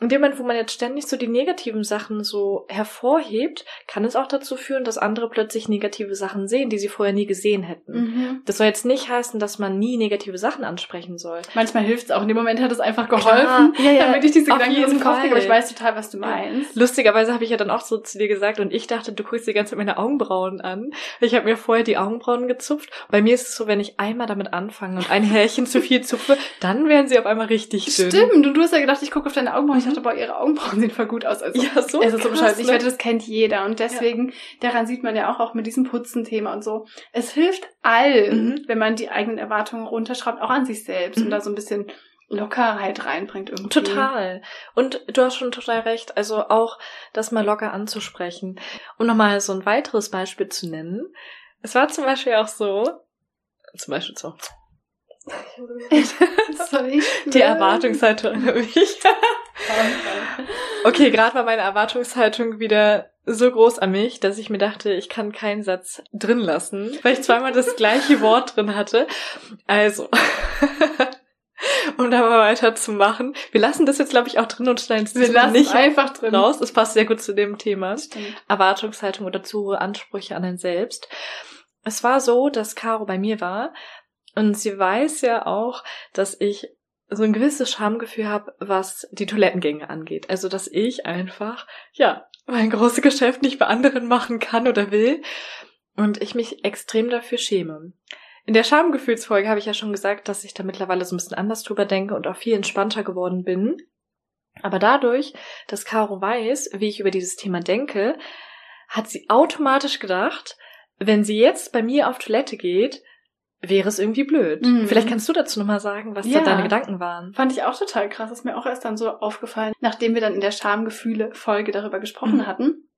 in dem Moment, wo man jetzt ständig so die negativen Sachen so hervorhebt, kann es auch dazu führen, dass andere plötzlich negative Sachen sehen, die sie vorher nie gesehen hätten. Mhm. Das soll jetzt nicht heißen, dass man nie negative Sachen ansprechen soll. Manchmal hilft es auch. In dem Moment hat es einfach geholfen, ja, ja, damit ich diese Gedanken aus dem Kopf kriege. Aber ich weiß total, was du meinst. Lustigerweise habe ich ja dann auch so zu dir gesagt und ich dachte, du guckst die ganze Zeit meine Augenbrauen an. Ich habe mir vorher die Augenbrauen gezupft. Bei mir ist es so, wenn ich einmal damit anfange und ein Härchen zu viel zupfe, dann werden sie auf einmal richtig dünn. Stimmt. Und du hast ja gedacht, ich gucke auf deine Augenbrauen. Mhm dachte, boah, ihre Augenbrauen sehen voll gut aus. Also, ja, so. Also so bescheuert. Ich wette, das kennt jeder. Und deswegen, ja. daran sieht man ja auch, auch mit diesem Putzen-Thema und so. Es hilft allen, mhm. wenn man die eigenen Erwartungen runterschraubt, auch an sich selbst mhm. und da so ein bisschen Lockerheit reinbringt irgendwie. Total. Und du hast schon total recht. Also auch das mal locker anzusprechen. Um nochmal so ein weiteres Beispiel zu nennen. Es war zum Beispiel auch so, zum Beispiel so, [laughs] Sorry. Die Erwartungshaltung habe ich. [laughs] [laughs] okay, gerade war meine Erwartungshaltung wieder so groß an mich, dass ich mir dachte, ich kann keinen Satz drin lassen, weil ich zweimal das gleiche Wort drin hatte. Also. [laughs] um da mal weiterzumachen. Wir lassen das jetzt, glaube ich, auch drin und schneiden es nicht einfach drin raus. Es passt sehr gut zu dem Thema. Stimmt. Erwartungshaltung oder zu hohe Ansprüche an einen selbst. Es war so, dass Caro bei mir war und sie weiß ja auch, dass ich so ein gewisses Schamgefühl habe, was die Toilettengänge angeht. Also, dass ich einfach, ja, mein großes Geschäft nicht bei anderen machen kann oder will. Und ich mich extrem dafür schäme. In der Schamgefühlsfolge habe ich ja schon gesagt, dass ich da mittlerweile so ein bisschen anders drüber denke und auch viel entspannter geworden bin. Aber dadurch, dass Caro weiß, wie ich über dieses Thema denke, hat sie automatisch gedacht, wenn sie jetzt bei mir auf Toilette geht, wäre es irgendwie blöd. Mhm. Vielleicht kannst du dazu nochmal sagen, was ja. da deine Gedanken waren. Fand ich auch total krass. Ist mir auch erst dann so aufgefallen, nachdem wir dann in der Schamgefühle-Folge darüber gesprochen mhm. hatten,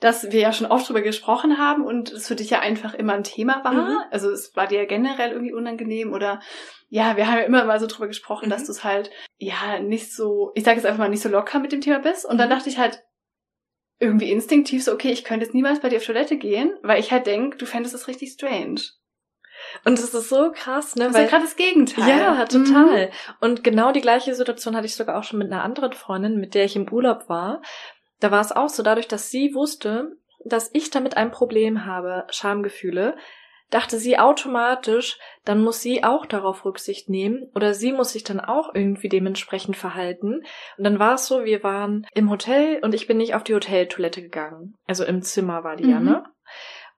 dass wir ja schon oft darüber gesprochen haben und es für dich ja einfach immer ein Thema war. Mhm. Also es war dir ja generell irgendwie unangenehm oder ja, wir haben ja immer mal so drüber gesprochen, dass mhm. du es halt ja nicht so, ich sage jetzt einfach mal nicht so locker mit dem Thema bist. Und dann mhm. dachte ich halt, irgendwie instinktiv so, okay, ich könnte jetzt niemals bei dir auf Toilette gehen, weil ich halt denk, du fändest das richtig strange. Und es ist so krass, ne? Das ist ja gerade das Gegenteil. Ja, total. Mhm. Und genau die gleiche Situation hatte ich sogar auch schon mit einer anderen Freundin, mit der ich im Urlaub war. Da war es auch so, dadurch, dass sie wusste, dass ich damit ein Problem habe, Schamgefühle, dachte sie automatisch, dann muss sie auch darauf Rücksicht nehmen oder sie muss sich dann auch irgendwie dementsprechend verhalten. Und dann war es so, wir waren im Hotel und ich bin nicht auf die Hoteltoilette gegangen. Also im Zimmer war die mhm. ja, ne?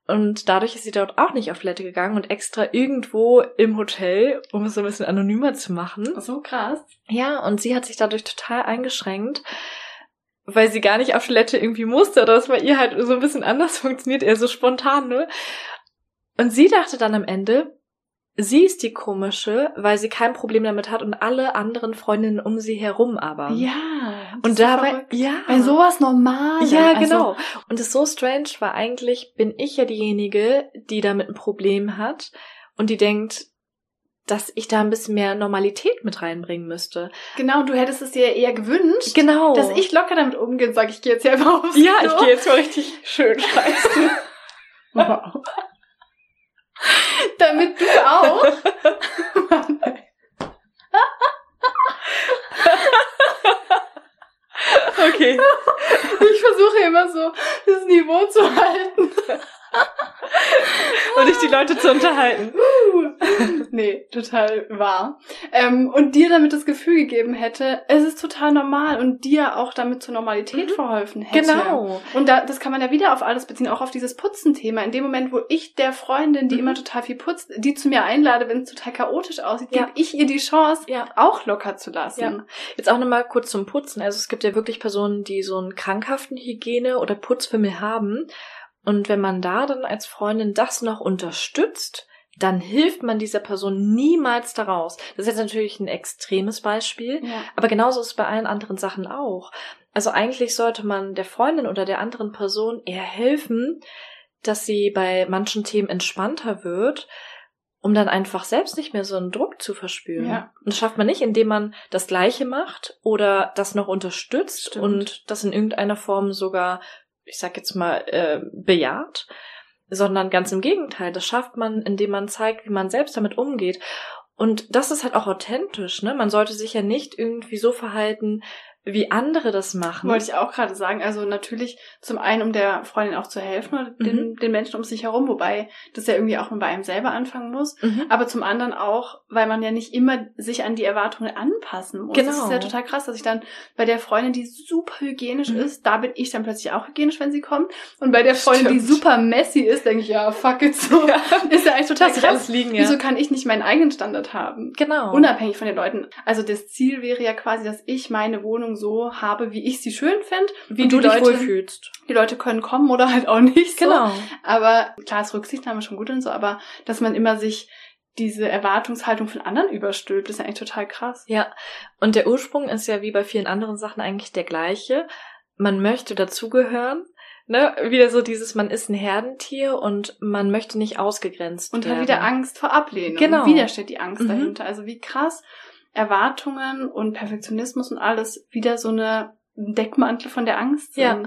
Und dadurch ist sie dort auch nicht auf Toilette gegangen und extra irgendwo im Hotel, um es so ein bisschen anonymer zu machen. So krass. Ja, und sie hat sich dadurch total eingeschränkt, weil sie gar nicht auf Toilette irgendwie musste oder das bei ihr halt so ein bisschen anders [laughs] funktioniert, eher so spontan, ne? Und sie dachte dann am Ende, sie ist die komische, weil sie kein Problem damit hat und alle anderen Freundinnen um sie herum aber. Ja. Und dabei, ja. Bei sowas normal. Ja, also, genau. Und es so strange war eigentlich, bin ich ja diejenige, die damit ein Problem hat und die denkt, dass ich da ein bisschen mehr Normalität mit reinbringen müsste. Genau, du hättest es dir eher gewünscht. Genau. Dass ich locker damit umgehe und sage, ich gehe jetzt hier einfach aufs Ja, Klo. ich gehe jetzt mal richtig schön scheißen. [laughs] wow. Damit du auch. [laughs] okay. [laughs] Ich versuche immer so das Niveau zu halten. [laughs] Und nicht die Leute zu unterhalten. [laughs] nee, total wahr. Ähm, und dir damit das Gefühl gegeben hätte, es ist total normal und dir auch damit zur Normalität mhm. verholfen hätte. Genau. Und da, das kann man ja wieder auf alles beziehen, auch auf dieses Putzen-Thema. In dem Moment, wo ich der Freundin, die mhm. immer total viel putzt, die zu mir einlade, wenn es total chaotisch aussieht, ja. gebe ich ihr die Chance, ja. auch locker zu lassen. Ja. Jetzt auch nochmal kurz zum Putzen. Also es gibt ja wirklich Personen, die so einen krankhaften Hygiene- oder Putzfimmel haben. Und wenn man da dann als Freundin das noch unterstützt, dann hilft man dieser Person niemals daraus. Das ist jetzt natürlich ein extremes Beispiel, ja. aber genauso ist es bei allen anderen Sachen auch. Also eigentlich sollte man der Freundin oder der anderen Person eher helfen, dass sie bei manchen Themen entspannter wird, um dann einfach selbst nicht mehr so einen Druck zu verspüren. Ja. Und das schafft man nicht, indem man das Gleiche macht oder das noch unterstützt Stimmt. und das in irgendeiner Form sogar ich sag jetzt mal, äh, bejaht, sondern ganz im Gegenteil. Das schafft man, indem man zeigt, wie man selbst damit umgeht. Und das ist halt auch authentisch, ne? Man sollte sich ja nicht irgendwie so verhalten, wie andere das machen. Wollte ich auch gerade sagen. Also natürlich zum einen, um der Freundin auch zu helfen oder mhm. den, den, Menschen um sich herum, wobei das ja irgendwie auch mal bei einem selber anfangen muss. Mhm. Aber zum anderen auch, weil man ja nicht immer sich an die Erwartungen anpassen muss. Genau. Das ist ja total krass, dass ich dann bei der Freundin, die super hygienisch mhm. ist, da bin ich dann plötzlich auch hygienisch, wenn sie kommt. Und bei der Freundin, Stimmt. die super messy ist, denke ich, ja, fuck it so. Ja. [laughs] Ist ja eigentlich total krass. Alles liegen, ja. Wieso kann ich nicht meinen eigenen Standard haben? Genau. Unabhängig von den Leuten. Also das Ziel wäre ja quasi, dass ich meine Wohnung so habe, wie ich sie schön finde. Wie du dich Leute, wohlfühlst. Die Leute können kommen oder halt auch nicht so. Genau. Aber klar ist Rücksichtnahme schon gut und so, aber dass man immer sich diese Erwartungshaltung von anderen überstülpt, ist ja eigentlich total krass. Ja. Und der Ursprung ist ja wie bei vielen anderen Sachen eigentlich der gleiche. Man möchte dazugehören. Ne, wieder so dieses, man ist ein Herdentier und man möchte nicht ausgegrenzt und werden. Und hat wieder Angst vor Ablehnung. Genau. Und wieder steht die Angst mhm. dahinter. Also wie krass Erwartungen und Perfektionismus und alles wieder so eine Deckmantel von der Angst sind. Ja.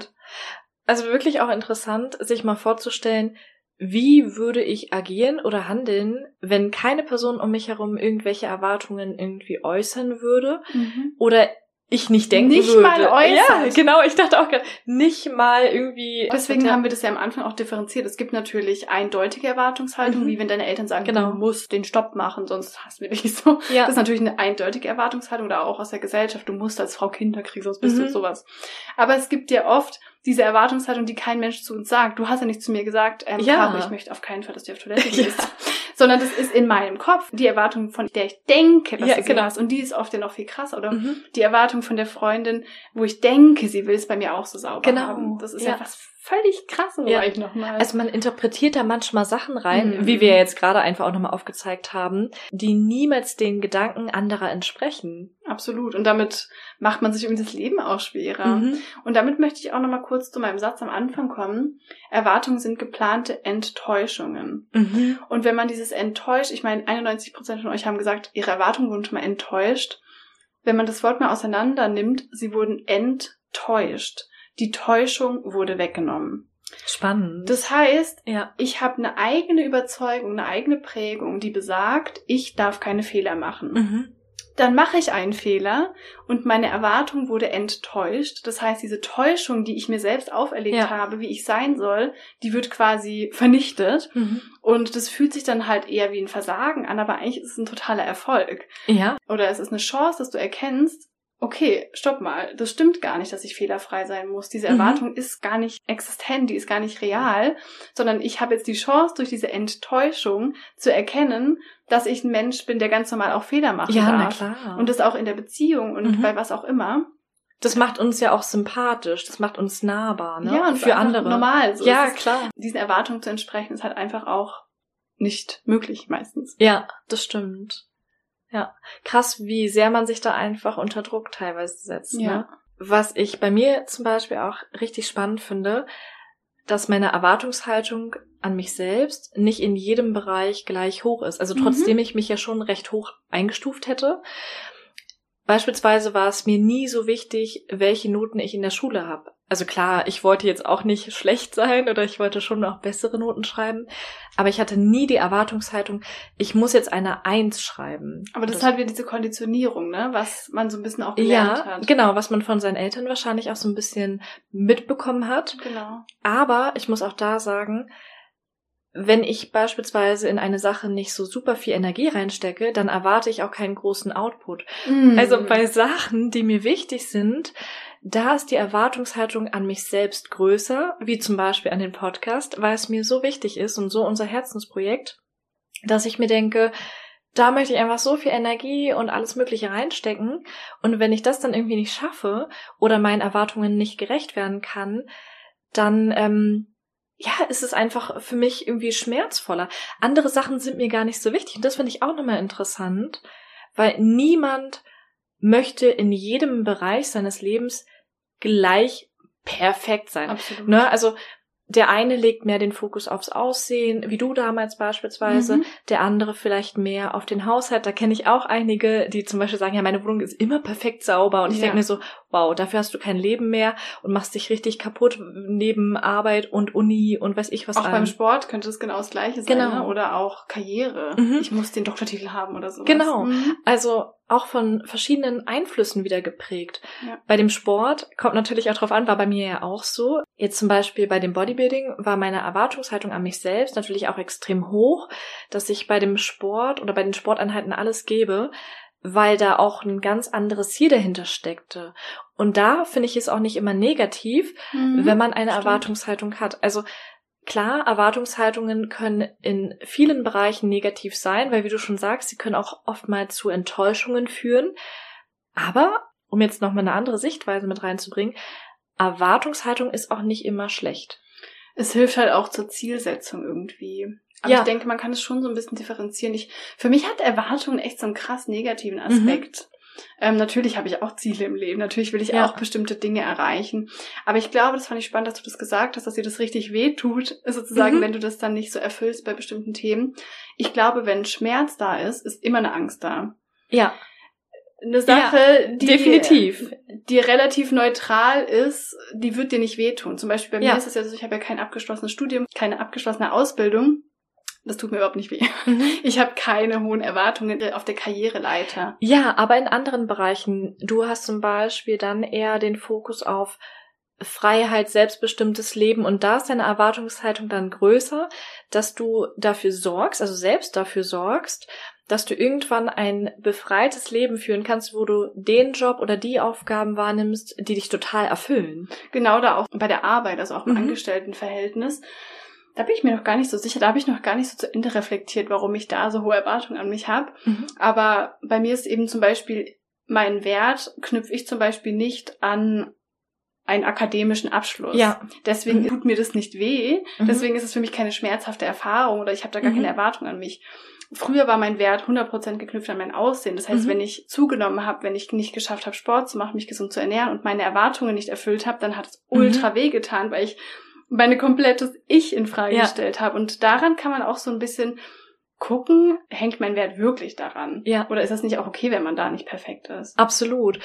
Also wirklich auch interessant, sich mal vorzustellen, wie würde ich agieren oder handeln, wenn keine Person um mich herum irgendwelche Erwartungen irgendwie äußern würde mhm. oder ich nicht denken nicht würde. Nicht mal äußern. Ja, genau. Ich dachte auch gerade, nicht mal irgendwie. Deswegen haben wir das ja am Anfang auch differenziert. Es gibt natürlich eindeutige Erwartungshaltung, mhm. wie wenn deine Eltern sagen, genau. du musst den Stopp machen, sonst hast du dich so. Ja. Das ist natürlich eine eindeutige Erwartungshaltung, da auch aus der Gesellschaft. Du musst als Frau Kinder kriegen, sonst bist mhm. du sowas. Aber es gibt ja oft diese Erwartungshaltung, die kein Mensch zu uns sagt. Du hast ja nicht zu mir gesagt, ähm, ja. Caro, ich möchte auf keinen Fall, dass du auf Toilette [laughs] gehst. Ja. Sondern das ist in meinem Kopf die Erwartung, von der ich denke, dass ja, du genau. hast. Und die ist oft ja noch viel krasser. Oder mhm. die Erwartung von der Freundin, wo ich denke, sie will es bei mir auch so sauber genau. haben. Das ist ja, ja was völlig krass ja. ich nochmal. Also man interpretiert da manchmal Sachen rein, mhm. wie wir jetzt gerade einfach auch nochmal aufgezeigt haben, die niemals den Gedanken anderer entsprechen. Absolut. Und damit macht man sich irgendwie das Leben auch schwerer. Mhm. Und damit möchte ich auch nochmal kurz zu meinem Satz am Anfang kommen. Erwartungen sind geplante Enttäuschungen. Mhm. Und wenn man dieses enttäuscht, ich meine, 91 Prozent von euch haben gesagt, ihre Erwartungen wurden schon mal enttäuscht. Wenn man das Wort mal auseinander nimmt, sie wurden enttäuscht die Täuschung wurde weggenommen. Spannend. Das heißt, ja. ich habe eine eigene Überzeugung, eine eigene Prägung, die besagt, ich darf keine Fehler machen. Mhm. dann mache ich einen Fehler und meine Erwartung wurde enttäuscht. Das heißt, diese Täuschung, die ich mir selbst auferlegt ja. habe, wie ich sein soll, die wird quasi vernichtet. Mhm. Und das fühlt sich dann halt eher wie ein Versagen an, aber eigentlich ist es ein totaler Erfolg. Ja. Oder es ist eine Chance, dass du erkennst, okay, stopp mal, das stimmt gar nicht, dass ich fehlerfrei sein muss. Diese mhm. Erwartung mhm. ist gar nicht existent, die ist gar nicht real, sondern ich habe jetzt die Chance, durch diese Enttäuschung zu erkennen, dass ich ein Mensch bin, der ganz normal auch Fehler machen ja, darf. Na klar. Und das auch in der Beziehung und mhm. bei was auch immer. Das macht uns ja auch sympathisch, das macht uns nahbar, ne? Ja, und für andere. Normal. So ja, klar. Diesen Erwartungen zu entsprechen, ist halt einfach auch nicht möglich meistens. Ja, das stimmt. Ja, krass, wie sehr man sich da einfach unter Druck teilweise setzt. Ne? Ja. Ne? Was ich bei mir zum Beispiel auch richtig spannend finde, dass meine Erwartungshaltung an mich selbst nicht in jedem Bereich gleich hoch ist. Also trotzdem mhm. ich mich ja schon recht hoch eingestuft hätte. Beispielsweise war es mir nie so wichtig, welche Noten ich in der Schule habe also klar, ich wollte jetzt auch nicht schlecht sein oder ich wollte schon noch bessere Noten schreiben, aber ich hatte nie die Erwartungshaltung, ich muss jetzt eine Eins schreiben. Aber das, das ist halt wieder diese Konditionierung, ne, was man so ein bisschen auch gelernt ja, hat. Genau, was man von seinen Eltern wahrscheinlich auch so ein bisschen mitbekommen hat. Genau. Aber ich muss auch da sagen, wenn ich beispielsweise in eine Sache nicht so super viel Energie reinstecke, dann erwarte ich auch keinen großen Output. Mm. Also bei Sachen, die mir wichtig sind, da ist die Erwartungshaltung an mich selbst größer, wie zum Beispiel an den Podcast, weil es mir so wichtig ist und so unser Herzensprojekt, dass ich mir denke, da möchte ich einfach so viel Energie und alles Mögliche reinstecken. Und wenn ich das dann irgendwie nicht schaffe oder meinen Erwartungen nicht gerecht werden kann, dann ähm, ja, ist es einfach für mich irgendwie schmerzvoller. Andere Sachen sind mir gar nicht so wichtig. Und das finde ich auch nochmal interessant, weil niemand möchte in jedem Bereich seines Lebens gleich perfekt sein. Absolut. Ne? Also der eine legt mehr den Fokus aufs Aussehen, wie du damals beispielsweise, mhm. der andere vielleicht mehr auf den Haushalt. Da kenne ich auch einige, die zum Beispiel sagen, ja, meine Wohnung ist immer perfekt sauber. Und ich ja. denke mir so, wow, dafür hast du kein Leben mehr und machst dich richtig kaputt neben Arbeit und Uni und weiß ich was. Auch an. beim Sport könnte es genau das Gleiche sein, genau. Ne? oder auch Karriere. Mhm. Ich muss den Doktortitel haben oder so. Genau. Mhm. Also auch von verschiedenen Einflüssen wieder geprägt. Ja. Bei dem Sport kommt natürlich auch drauf an, war bei mir ja auch so. Jetzt zum Beispiel bei dem Bodybuilding war meine Erwartungshaltung an mich selbst natürlich auch extrem hoch, dass ich bei dem Sport oder bei den Sporteinheiten alles gebe, weil da auch ein ganz anderes Ziel dahinter steckte. Und da finde ich es auch nicht immer negativ, mhm, wenn man eine stimmt. Erwartungshaltung hat. Also Klar, Erwartungshaltungen können in vielen Bereichen negativ sein, weil wie du schon sagst, sie können auch oftmals zu Enttäuschungen führen. Aber, um jetzt nochmal eine andere Sichtweise mit reinzubringen, Erwartungshaltung ist auch nicht immer schlecht. Es hilft halt auch zur Zielsetzung irgendwie. Aber ja. ich denke, man kann es schon so ein bisschen differenzieren. Ich, für mich hat Erwartungen echt so einen krass negativen Aspekt. Mhm. Ähm, natürlich habe ich auch Ziele im Leben. Natürlich will ich ja. auch bestimmte Dinge erreichen. Aber ich glaube, das fand ich spannend, dass du das gesagt hast, dass dir das richtig weh tut, [laughs] sozusagen, mhm. wenn du das dann nicht so erfüllst bei bestimmten Themen. Ich glaube, wenn Schmerz da ist, ist immer eine Angst da. Ja. Eine Sache, ja, die, definitiv. die relativ neutral ist, die wird dir nicht wehtun. Zum Beispiel bei ja. mir ist es ja so, ich habe ja kein abgeschlossenes Studium, keine abgeschlossene Ausbildung. Das tut mir überhaupt nicht weh. Mhm. Ich habe keine hohen Erwartungen auf der Karriereleiter. Ja, aber in anderen Bereichen. Du hast zum Beispiel dann eher den Fokus auf Freiheit, selbstbestimmtes Leben und da ist deine Erwartungshaltung dann größer, dass du dafür sorgst, also selbst dafür sorgst, dass du irgendwann ein befreites Leben führen kannst, wo du den Job oder die Aufgaben wahrnimmst, die dich total erfüllen. Genau da auch bei der Arbeit, also auch im mhm. Angestelltenverhältnis da bin ich mir noch gar nicht so sicher, da habe ich noch gar nicht so zu Ende reflektiert, warum ich da so hohe Erwartungen an mich habe. Mhm. Aber bei mir ist eben zum Beispiel mein Wert knüpfe ich zum Beispiel nicht an einen akademischen Abschluss. Ja. Deswegen mhm. tut mir das nicht weh. Mhm. Deswegen ist es für mich keine schmerzhafte Erfahrung oder ich habe da gar mhm. keine Erwartung an mich. Früher war mein Wert 100% geknüpft an mein Aussehen. Das heißt, mhm. wenn ich zugenommen habe, wenn ich nicht geschafft habe, Sport zu machen, mich gesund zu ernähren und meine Erwartungen nicht erfüllt habe, dann hat es mhm. ultra weh getan, weil ich meine komplettes Ich in Frage ja. gestellt habe. Und daran kann man auch so ein bisschen gucken, hängt mein Wert wirklich daran? Ja. Oder ist das nicht auch okay, wenn man da nicht perfekt ist? Absolut.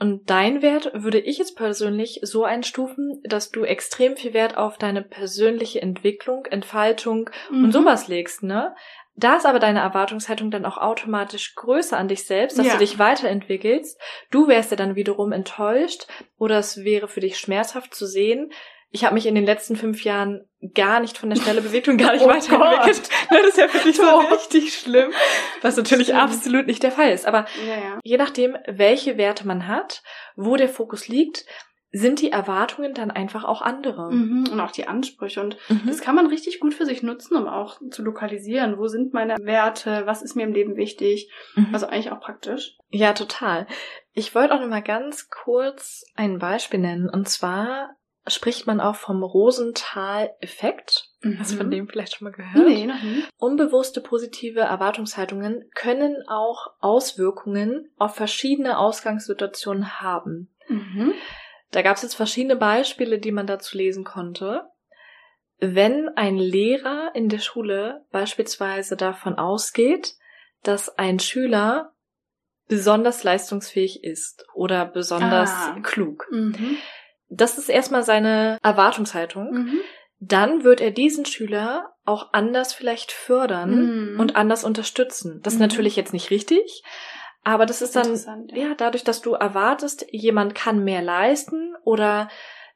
Und dein Wert würde ich jetzt persönlich so einstufen, dass du extrem viel Wert auf deine persönliche Entwicklung, Entfaltung mhm. und sowas legst, ne? Da ist aber deine Erwartungshaltung dann auch automatisch größer an dich selbst, dass ja. du dich weiterentwickelst. Du wärst ja dann wiederum enttäuscht oder es wäre für dich schmerzhaft zu sehen, ich habe mich in den letzten fünf Jahren gar nicht von der Stelle bewegt und gar nicht [laughs] oh weiterentwickelt. Das ist ja wirklich so [laughs] richtig schlimm, was natürlich Stimmt. absolut nicht der Fall ist. Aber ja, ja. je nachdem, welche Werte man hat, wo der Fokus liegt, sind die Erwartungen dann einfach auch andere. Mhm, und auch die Ansprüche. Und mhm. das kann man richtig gut für sich nutzen, um auch zu lokalisieren. Wo sind meine Werte? Was ist mir im Leben wichtig? Mhm. Also eigentlich auch praktisch. Ja, total. Ich wollte auch noch mal ganz kurz ein Beispiel nennen. Und zwar spricht man auch vom Rosenthal-Effekt. Mhm. Hast du von dem vielleicht schon mal gehört? Nee, noch nie. Unbewusste positive Erwartungshaltungen können auch Auswirkungen auf verschiedene Ausgangssituationen haben. Mhm. Da gab es jetzt verschiedene Beispiele, die man dazu lesen konnte. Wenn ein Lehrer in der Schule beispielsweise davon ausgeht, dass ein Schüler besonders leistungsfähig ist oder besonders ah. klug, mhm. Das ist erstmal seine Erwartungshaltung. Mhm. Dann wird er diesen Schüler auch anders vielleicht fördern mhm. und anders unterstützen. Das ist mhm. natürlich jetzt nicht richtig, aber das, ist dann, ja. ja, dadurch, dass du erwartest, jemand kann mehr leisten oder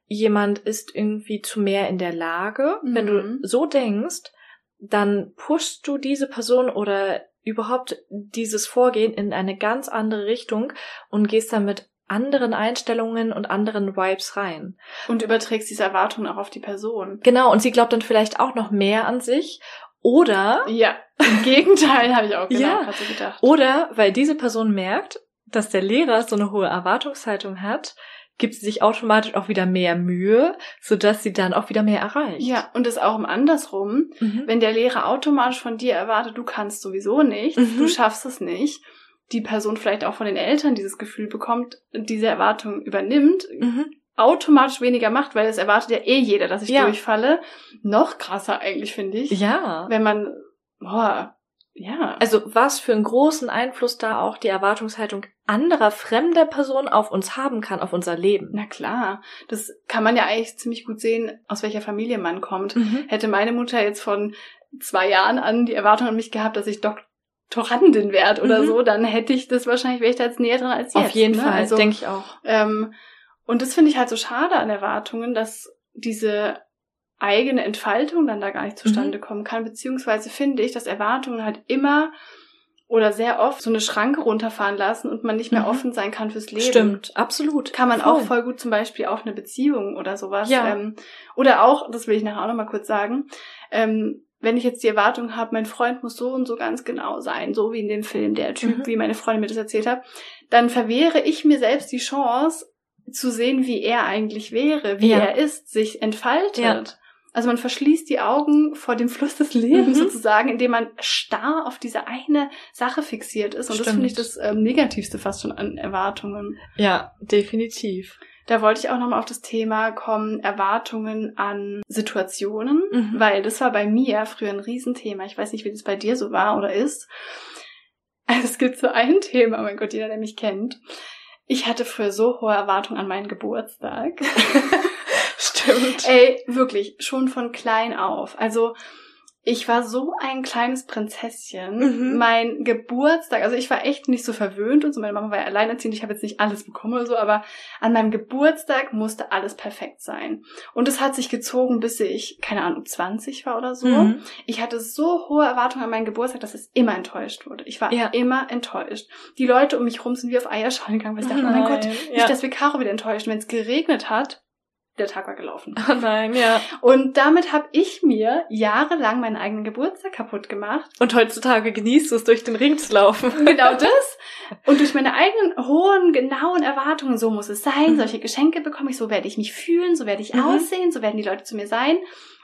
jemand ist irgendwie zu mehr in der Lage. Wenn du mhm. so denkst, dann pushst du diese Person oder überhaupt dieses Vorgehen in eine ganz andere Richtung und gehst damit anderen Einstellungen und anderen Vibes rein. Und überträgst diese Erwartungen auch auf die Person. Genau, und sie glaubt dann vielleicht auch noch mehr an sich. Oder. Ja, im Gegenteil habe ich auch genau, ja, so gedacht. Oder weil diese Person merkt, dass der Lehrer so eine hohe Erwartungshaltung hat, gibt sie sich automatisch auch wieder mehr Mühe, sodass sie dann auch wieder mehr erreicht. Ja, und das auch im andersrum. Mhm. Wenn der Lehrer automatisch von dir erwartet, du kannst sowieso nichts, mhm. du schaffst es nicht, die Person vielleicht auch von den Eltern dieses Gefühl bekommt, diese Erwartung übernimmt, mhm. automatisch weniger macht, weil es erwartet ja eh jeder, dass ich ja. durchfalle. Noch krasser eigentlich, finde ich. Ja. Wenn man, boah, ja. Also was für einen großen Einfluss da auch die Erwartungshaltung anderer fremder Personen auf uns haben kann, auf unser Leben. Na klar, das kann man ja eigentlich ziemlich gut sehen, aus welcher Familie man kommt. Mhm. Hätte meine Mutter jetzt von zwei Jahren an die Erwartung an mich gehabt, dass ich Doktor Doktorandin wert oder mhm. so, dann hätte ich das wahrscheinlich, wäre ich da jetzt näher dran als jetzt. Auf jeden ne? Fall, also, denke ich auch. Ähm, und das finde ich halt so schade an Erwartungen, dass diese eigene Entfaltung dann da gar nicht zustande mhm. kommen kann, beziehungsweise finde ich, dass Erwartungen halt immer oder sehr oft so eine Schranke runterfahren lassen und man nicht mehr mhm. offen sein kann fürs Leben. Stimmt, absolut. Kann man voll. auch voll gut zum Beispiel auf eine Beziehung oder sowas. Ja. Ähm, oder auch, das will ich nachher auch nochmal kurz sagen, ähm, wenn ich jetzt die Erwartung habe, mein Freund muss so und so ganz genau sein, so wie in dem Film, der Typ, mhm. wie meine Freundin mir das erzählt hat, dann verwehre ich mir selbst die Chance zu sehen, wie er eigentlich wäre, wie ja. er ist, sich entfaltet. Ja. Also man verschließt die Augen vor dem Fluss des Lebens mhm. sozusagen, indem man starr auf diese eine Sache fixiert ist. Und Stimmt. das finde ich das ähm, Negativste fast schon an Erwartungen. Ja, definitiv. Da wollte ich auch nochmal auf das Thema kommen, Erwartungen an Situationen, mhm. weil das war bei mir früher ein Riesenthema. Ich weiß nicht, wie das bei dir so war oder ist. Also [laughs] es gibt so ein Thema, mein Gott, jeder, der mich kennt. Ich hatte früher so hohe Erwartungen an meinen Geburtstag. [laughs] Stimmt. Ey, wirklich, schon von klein auf. Also ich war so ein kleines Prinzesschen. Mhm. Mein Geburtstag, also ich war echt nicht so verwöhnt und so. Meine Mama war ja alleinerziehend. Ich habe jetzt nicht alles bekommen oder so, aber an meinem Geburtstag musste alles perfekt sein. Und es hat sich gezogen, bis ich, keine Ahnung, 20 war oder so. Mhm. Ich hatte so hohe Erwartungen an meinen Geburtstag, dass es immer enttäuscht wurde. Ich war ja. immer enttäuscht. Die Leute um mich rum sind wie auf Eierschalen gegangen, weil ich dachte, oh mein Gott, nicht, ja. dass wir Caro wieder enttäuscht. Wenn es geregnet hat, der Tag war gelaufen. [laughs] Oh nein, ja. Und damit habe ich mir jahrelang meinen eigenen Geburtstag kaputt gemacht. Und heutzutage genießt du es, durch den Ring zu laufen. [laughs] Genau [laughs] das. Und durch meine eigenen hohen, genauen Erwartungen, so muss es sein, mhm. solche Geschenke bekomme ich, so werde ich mich fühlen, so werde ich mhm. aussehen, so werden die Leute zu mir sein.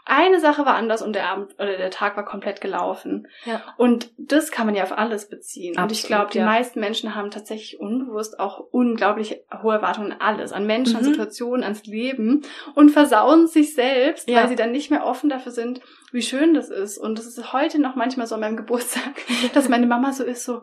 Eine Sache war anders und der Abend oder der Tag war komplett gelaufen. Ja. Und das kann man ja auf alles beziehen. Absolut, und ich glaube, die ja. meisten Menschen haben tatsächlich unbewusst auch unglaublich hohe Erwartungen an alles, an Menschen, mhm. an Situationen, ans Leben und versauen sich selbst, ja. weil sie dann nicht mehr offen dafür sind, wie schön das ist. Und das ist heute noch manchmal so an meinem Geburtstag, [laughs] dass meine Mama so ist, so,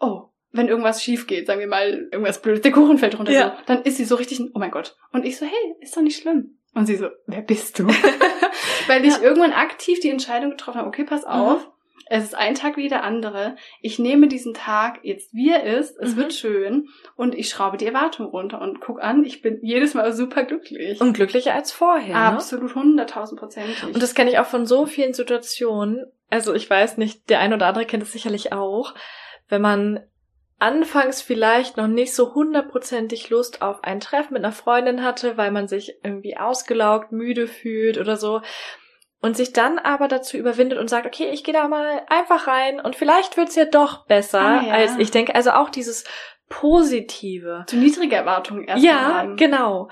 oh, wenn irgendwas schief geht, sagen wir mal, irgendwas blödes, der Kuchen fällt runter, ja. so, dann ist sie so richtig, oh mein Gott. Und ich so, hey, ist doch nicht schlimm. Und sie so, wer bist du? [laughs] Weil ich ja. irgendwann aktiv die Entscheidung getroffen habe, okay, pass mhm. auf, mhm. es ist ein Tag wie der andere. Ich nehme diesen Tag jetzt, wie er ist, es mhm. wird schön und ich schraube die Erwartung runter und guck an, ich bin jedes Mal super glücklich. Und glücklicher als vorher. Ne? Absolut, hunderttausend Prozent. Und das kenne ich auch von so vielen Situationen. Also ich weiß nicht, der ein oder andere kennt es sicherlich auch, wenn man anfangs vielleicht noch nicht so hundertprozentig Lust auf ein Treffen mit einer Freundin hatte, weil man sich irgendwie ausgelaugt, müde fühlt oder so. Und sich dann aber dazu überwindet und sagt, okay, ich gehe da mal einfach rein und vielleicht wird's ja doch besser, ah, ja. als ich denke. Also auch dieses Positive. Zu niedrige Erwartungen erst Ja, haben. genau.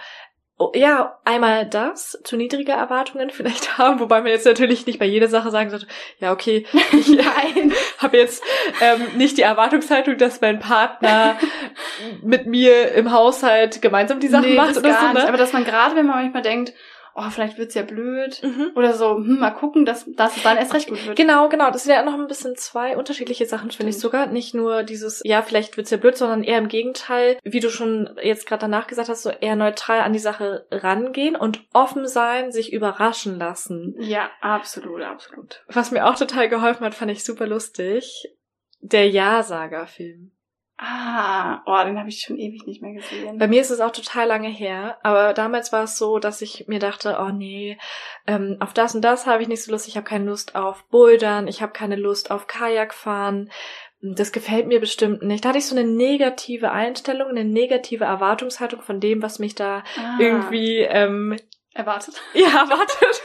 Oh, ja, einmal das, zu niedrige Erwartungen vielleicht [laughs] haben, wobei man jetzt natürlich nicht bei jeder Sache sagen sollte, ja, okay, [laughs] ich [laughs] habe jetzt ähm, nicht die Erwartungshaltung, dass mein Partner mit mir im Haushalt gemeinsam die Sachen nee, macht oder so. Ne? Aber dass man gerade, wenn man manchmal denkt, oh, vielleicht wird's ja blöd. Mhm. Oder so, hm, mal gucken, dass, dass es dann erst recht gut wird. Genau, genau. Das sind ja noch ein bisschen zwei unterschiedliche Sachen, finde ich sogar. Nicht nur dieses, ja, vielleicht wird's ja blöd, sondern eher im Gegenteil, wie du schon jetzt gerade danach gesagt hast, so eher neutral an die Sache rangehen und offen sein, sich überraschen lassen. Ja, absolut, absolut. Was mir auch total geholfen hat, fand ich super lustig. Der Ja-Sager-Film. Ah, oh, den habe ich schon ewig nicht mehr gesehen. Bei mir ist es auch total lange her, aber damals war es so, dass ich mir dachte, oh nee, ähm, auf das und das habe ich nicht so Lust, ich habe keine Lust auf Bouldern, ich habe keine Lust auf Kajakfahren, das gefällt mir bestimmt nicht. Da hatte ich so eine negative Einstellung, eine negative Erwartungshaltung von dem, was mich da ah. irgendwie ähm, erwartet. [laughs] Ja, erwartet.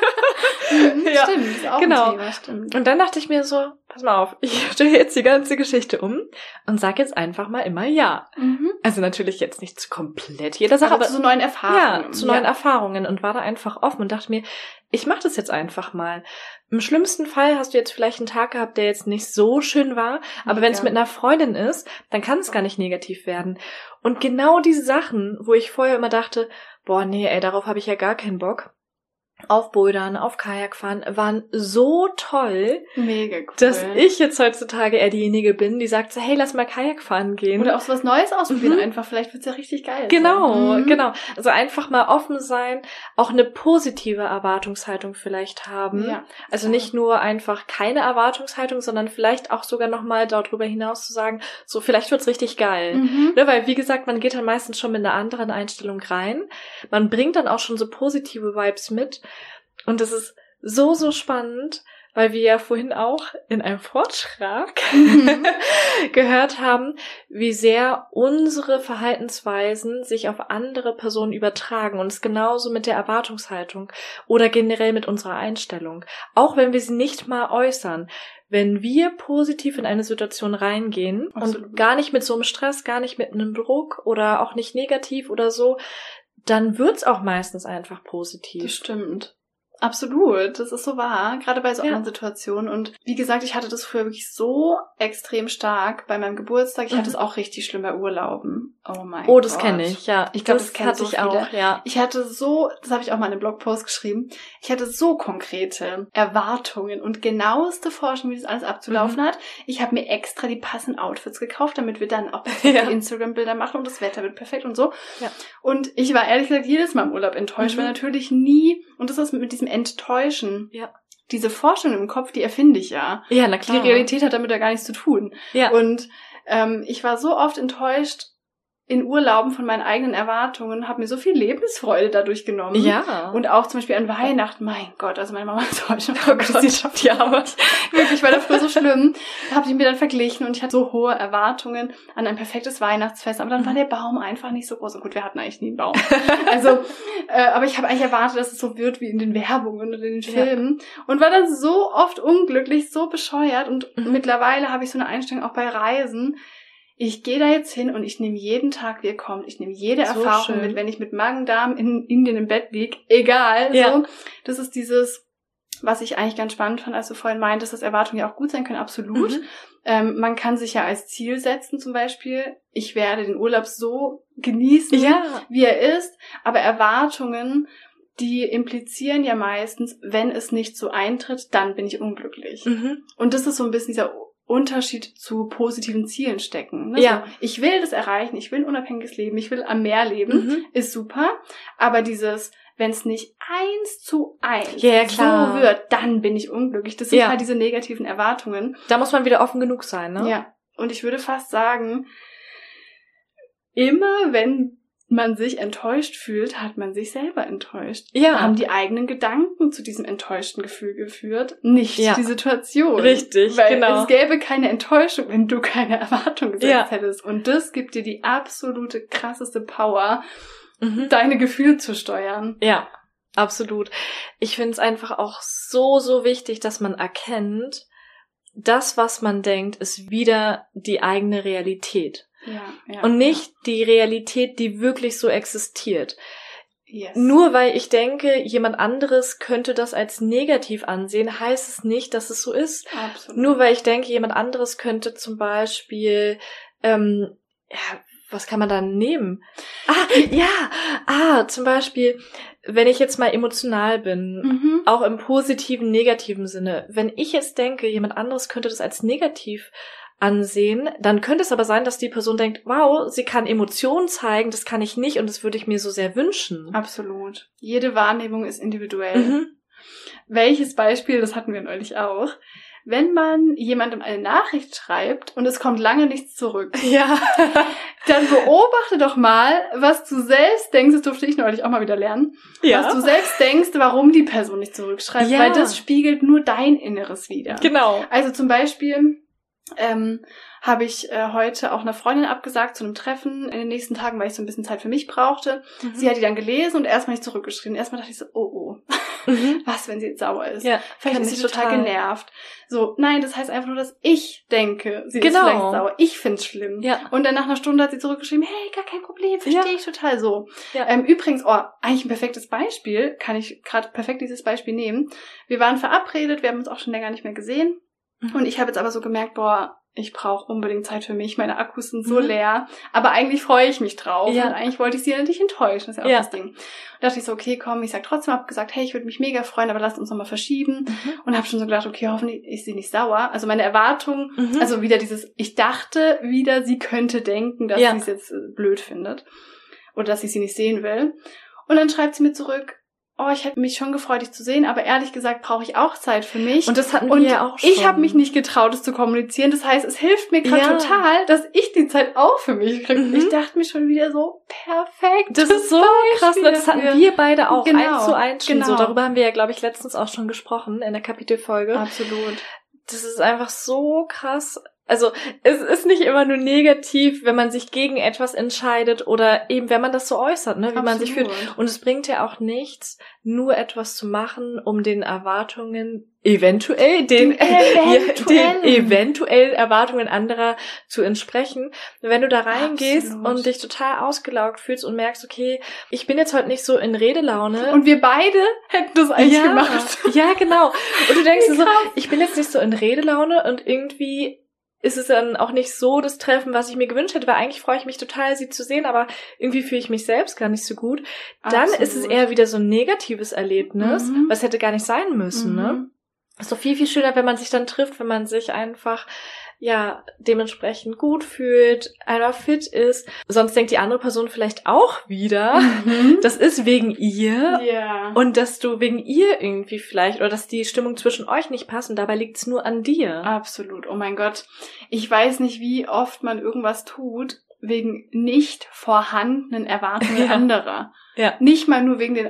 mhm, ja, stimmt, ist auch genau. ein Thema, stimmt. Und dann dachte ich mir so, pass mal auf, ich drehe jetzt die ganze Geschichte um und sag jetzt einfach mal immer ja. Mhm. Also natürlich jetzt nicht zu komplett jeder Sache, aber, aber zu neuen Erfahrungen. Ja, zu neuen Erfahrungen und war da einfach offen und dachte mir, ich mache das jetzt einfach mal. Im schlimmsten Fall hast du jetzt vielleicht einen Tag gehabt, der jetzt nicht so schön war, aber ja. wenn es mit einer Freundin ist, dann kann es gar nicht negativ werden. Und genau diese Sachen, wo ich vorher immer dachte, boah, nee, ey, darauf habe ich ja gar keinen Bock auf Bouldern, auf Kajakfahren waren so toll, Mega cool. dass ich jetzt heutzutage eher diejenige bin, die sagt so, hey, lass mal Kajakfahren gehen. Oder auch so was Neues ausprobieren mhm. einfach. Vielleicht wird's ja richtig geil. Genau, mhm. genau. Also einfach mal offen sein, auch eine positive Erwartungshaltung vielleicht haben. Ja, also nicht nur einfach keine Erwartungshaltung, sondern vielleicht auch sogar nochmal darüber hinaus zu sagen, so vielleicht wird's richtig geil. Mhm. Ne, weil wie gesagt, man geht dann meistens schon mit einer anderen Einstellung rein. Man bringt dann auch schon so positive Vibes mit. Und es ist so, so spannend, weil wir ja vorhin auch in einem Vortrag mhm. [laughs] gehört haben, wie sehr unsere Verhaltensweisen sich auf andere Personen übertragen und es genauso mit der Erwartungshaltung oder generell mit unserer Einstellung. Auch wenn wir sie nicht mal äußern. Wenn wir positiv in eine Situation reingehen Absolut. und gar nicht mit so einem Stress, gar nicht mit einem Druck oder auch nicht negativ oder so, dann wird's auch meistens einfach positiv. Das stimmt. Absolut, das ist so wahr, gerade bei so ja. anderen Situationen. Und wie gesagt, ich hatte das früher wirklich so extrem stark bei meinem Geburtstag. Ich mhm. hatte es auch richtig schlimm bei Urlauben. Oh mein Gott. Oh, das kenne ich, ja. Ich glaube, das, das hatte so ich viele. auch, ja. Ich hatte so, das habe ich auch mal in einem Blogpost geschrieben, ich hatte so konkrete Erwartungen und genaueste Forschung, wie das alles abzulaufen mhm. hat. Ich habe mir extra die passenden Outfits gekauft, damit wir dann auch [laughs] ja. Instagram-Bilder machen und das Wetter wird perfekt und so. Ja. Und ich war ehrlich gesagt jedes Mal im Urlaub enttäuscht, mhm. weil natürlich nie, und das ist mit diesem enttäuschen. Ja. Diese Forschung im Kopf, die erfinde ich ja. Ja, na klar. Die Realität hat damit ja gar nichts zu tun. Ja. Und ähm, ich war so oft enttäuscht, in Urlauben von meinen eigenen Erwartungen, habe mir so viel Lebensfreude dadurch genommen. Ja. Und auch zum Beispiel an Weihnachten, mein Gott, also meine Mama [laughs] ist heute schon oh Gott, ja, aber wirklich, war das früher so schlimm. Da habe ich mir dann verglichen und ich hatte so hohe Erwartungen an ein perfektes Weihnachtsfest, aber dann war der Baum einfach nicht so groß. Und gut, wir hatten eigentlich nie einen Baum. [laughs] Also, äh, aber ich habe eigentlich erwartet, dass es so wird wie in den Werbungen und in den Filmen ja. und war dann so oft unglücklich, so bescheuert und mhm. mittlerweile habe ich so eine Einstellung auch bei Reisen ich gehe da jetzt hin und ich nehme jeden Tag, wie er kommt. Ich nehme jede so Erfahrung schön. mit, wenn ich mit Magen-Darm in Indien im Bett lieg, egal. Ja. So. Das ist dieses, was ich eigentlich ganz spannend fand, als du vorhin meintest, dass Erwartungen ja auch gut sein können, absolut. Mhm. Ähm, man kann sich ja als Ziel setzen, zum Beispiel, ich werde den Urlaub so genießen, ja. wie er ist, aber Erwartungen, die implizieren ja meistens, wenn es nicht so eintritt, dann bin ich unglücklich. Mhm. Und das ist so ein bisschen dieser Unterschied zu positiven Zielen stecken. Ne? Ja. So, ich will das erreichen, ich will ein unabhängiges Leben, ich will am Meer leben, Mhm. ist super. Aber dieses, wenn es nicht eins zu eins Ja, so wird, dann bin ich unglücklich. Das sind Ja. halt diese negativen Erwartungen. Da muss man wieder offen genug sein, ne? Ja. Und ich würde fast sagen, immer wenn man sich enttäuscht fühlt, hat man sich selber enttäuscht. Ja. Haben die eigenen Gedanken zu diesem enttäuschten Gefühl geführt, nicht Ja. die Situation. Richtig, Weil genau. es gäbe keine Enttäuschung, wenn du keine [laughs] Erwartung gesetzt Ja. hättest. Und das gibt dir die absolute krasseste Power, Mhm. deine Gefühle zu steuern. Ja, absolut. Ich finde es einfach auch so, so wichtig, dass man erkennt, das, was man denkt, ist wieder die eigene Realität. Ja, ja. Und nicht die Realität, die wirklich so existiert. Ja. Yes. Nur weil ich denke, jemand anderes könnte das als negativ ansehen, heißt es nicht, dass es so ist. Absolut. Nur weil ich denke, jemand anderes könnte zum Beispiel, ähm, ja, was kann man da nehmen? Ah, ja, ah, zum Beispiel, wenn ich jetzt mal emotional bin, Mhm. auch im positiven, negativen Sinne, wenn ich jetzt denke, jemand anderes könnte das als negativ ansehen, dann könnte es aber sein, dass die Person denkt, wow, sie kann Emotionen zeigen, das kann ich nicht und das würde ich mir so sehr wünschen. Absolut. Jede Wahrnehmung ist individuell. Mhm. Welches Beispiel, das hatten wir neulich auch. Wenn man jemandem eine Nachricht schreibt und es kommt lange nichts zurück, [laughs] Ja. dann beobachte doch mal, was du selbst denkst, das durfte ich neulich auch mal wieder lernen, was du selbst denkst, warum die Person nicht zurückschreibt, Ja. weil das spiegelt nur dein Inneres wieder. Genau. Also zum Beispiel ähm, habe ich äh, heute auch einer Freundin abgesagt zu einem Treffen in den nächsten Tagen, weil ich so ein bisschen Zeit für mich brauchte. Sie hat die dann gelesen und erstmal nicht zurückgeschrieben. Erstmal dachte ich so, oh oh, Mhm. [laughs] was, wenn sie jetzt sauer ist? Ja, Vielleicht ist sie total, total. genervt. So, nein, das heißt einfach nur, dass ich denke, sie Genau. ist vielleicht sauer. Ich find's schlimm. Ja. Und dann nach einer Stunde hat sie zurückgeschrieben, hey, gar kein Problem, verstehe Ja. ich total so. Ja. Ähm, übrigens, oh, eigentlich ein perfektes Beispiel, kann ich gerade perfekt dieses Beispiel nehmen. Wir waren verabredet, wir haben uns auch schon länger nicht mehr gesehen. Mhm. Und ich habe jetzt aber so gemerkt, boah, ich brauche unbedingt Zeit für mich, meine Akkus sind so Mhm. leer. Aber eigentlich freue ich mich drauf. Ja. Und eigentlich wollte ich sie ja nicht enttäuschen, das ist ja auch Ja. das Ding. Und dachte ich so, okay, komm, ich sag trotzdem, hab gesagt, hey, ich würde mich mega freuen, aber lasst uns nochmal verschieben. Mhm. Und habe schon so gedacht, okay, hoffentlich ist sie nicht sauer. Also meine Erwartung, Mhm. also wieder dieses, ich dachte wieder, sie könnte denken, dass Ja. sie es jetzt äh, blöd findet. Oder dass ich sie nicht sehen will. Und dann schreibt sie mir zurück, oh, ich hätte mich schon gefreut, dich zu sehen, aber ehrlich gesagt brauche ich auch Zeit für mich. Und das hatten Und wir ja auch schon. ich habe mich nicht getraut, es zu kommunizieren. Das heißt, es hilft mir gerade Ja. total, dass ich die Zeit auch für mich kriege. Mhm. Ich dachte mir schon wieder so, perfekt. Das ist so krass, das hatten dafür. wir beide auch Genau, eins zu eins schon genau. so. Darüber haben wir ja, glaube ich, letztens auch schon gesprochen in der Kapitelfolge. Absolut. Das ist einfach so krass. Also es ist nicht immer nur negativ, wenn man sich gegen etwas entscheidet oder eben wenn man das so äußert, ne, wie man sich fühlt. Absolut. Und es bringt ja auch nichts, nur etwas zu machen, um den Erwartungen eventuell den, Den [laughs] eventuellen. den eventuellen Erwartungen anderer zu entsprechen. Wenn du da reingehst Absolut. und dich total ausgelaugt fühlst und merkst, okay, ich bin jetzt heute nicht so in Redelaune. Und wir beide hätten das eigentlich ja, gemacht. Ja, genau. Und du denkst so, ich bin jetzt nicht so in Redelaune und irgendwie ist es dann auch nicht so das Treffen, was ich mir gewünscht hätte, weil eigentlich freue ich mich total, sie zu sehen, aber irgendwie fühle ich mich selbst gar nicht so gut. Dann ist es Absolut. eher wieder so ein negatives Erlebnis, Mhm. was hätte gar nicht sein müssen, ne? Mhm. Ist doch viel, viel schöner, wenn man sich dann trifft, wenn man sich einfach, ja, dementsprechend gut fühlt, einfach fit ist. Sonst denkt die andere Person vielleicht auch wieder, Mhm. das ist wegen ihr ja. und dass du wegen ihr irgendwie vielleicht oder dass die Stimmung zwischen euch nicht passt und dabei liegt's nur an dir. Absolut. Oh mein Gott. Ich weiß nicht, wie oft man irgendwas tut wegen nicht vorhandenen Erwartungen [laughs] Ja. anderer. Ja. Nicht mal nur wegen den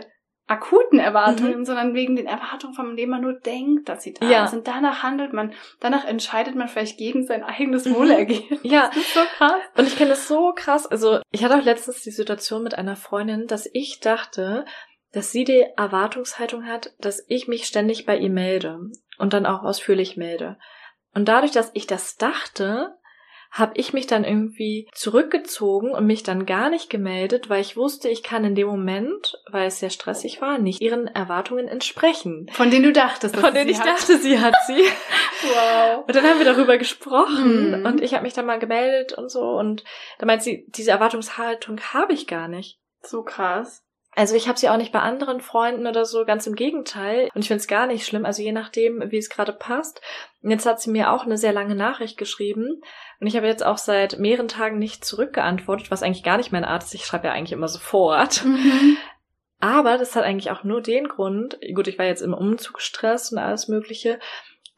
akuten Erwartungen, Mhm. sondern wegen den Erwartungen, von denen man nur denkt, dass sie da Ja. sind. Danach handelt man, danach entscheidet man vielleicht gegen sein eigenes Mhm. Wohlergehen. Ja, Das ist so krass. und ich kenne das so krass. Also ich hatte auch letztens die Situation mit einer Freundin, dass ich dachte, dass sie die Erwartungshaltung hat, dass ich mich ständig bei ihr melde und dann auch ausführlich melde. Und dadurch, dass ich das dachte, habe ich mich dann irgendwie zurückgezogen und mich dann gar nicht gemeldet, weil ich wusste, ich kann in dem Moment, weil es sehr stressig war, nicht ihren Erwartungen entsprechen. Von denen du dachtest, dass Von denen ich hat. dachte, sie hat sie. [laughs] [laughs] Wow. Und dann haben wir darüber gesprochen Mhm. und ich habe mich dann mal gemeldet und so und da meint sie, diese Erwartungshaltung habe ich gar nicht. So krass. Also ich habe sie auch nicht bei anderen Freunden oder so, ganz im Gegenteil. Und ich finde es gar nicht schlimm, also je nachdem, wie es gerade passt. Und jetzt hat sie mir auch eine sehr lange Nachricht geschrieben. Und ich habe jetzt auch seit mehreren Tagen nicht zurückgeantwortet, was eigentlich gar nicht meine Art ist. Ich schreibe ja eigentlich immer sofort. Mhm. Aber das hat eigentlich auch nur den Grund, gut, ich war jetzt im Umzugsstress und alles Mögliche,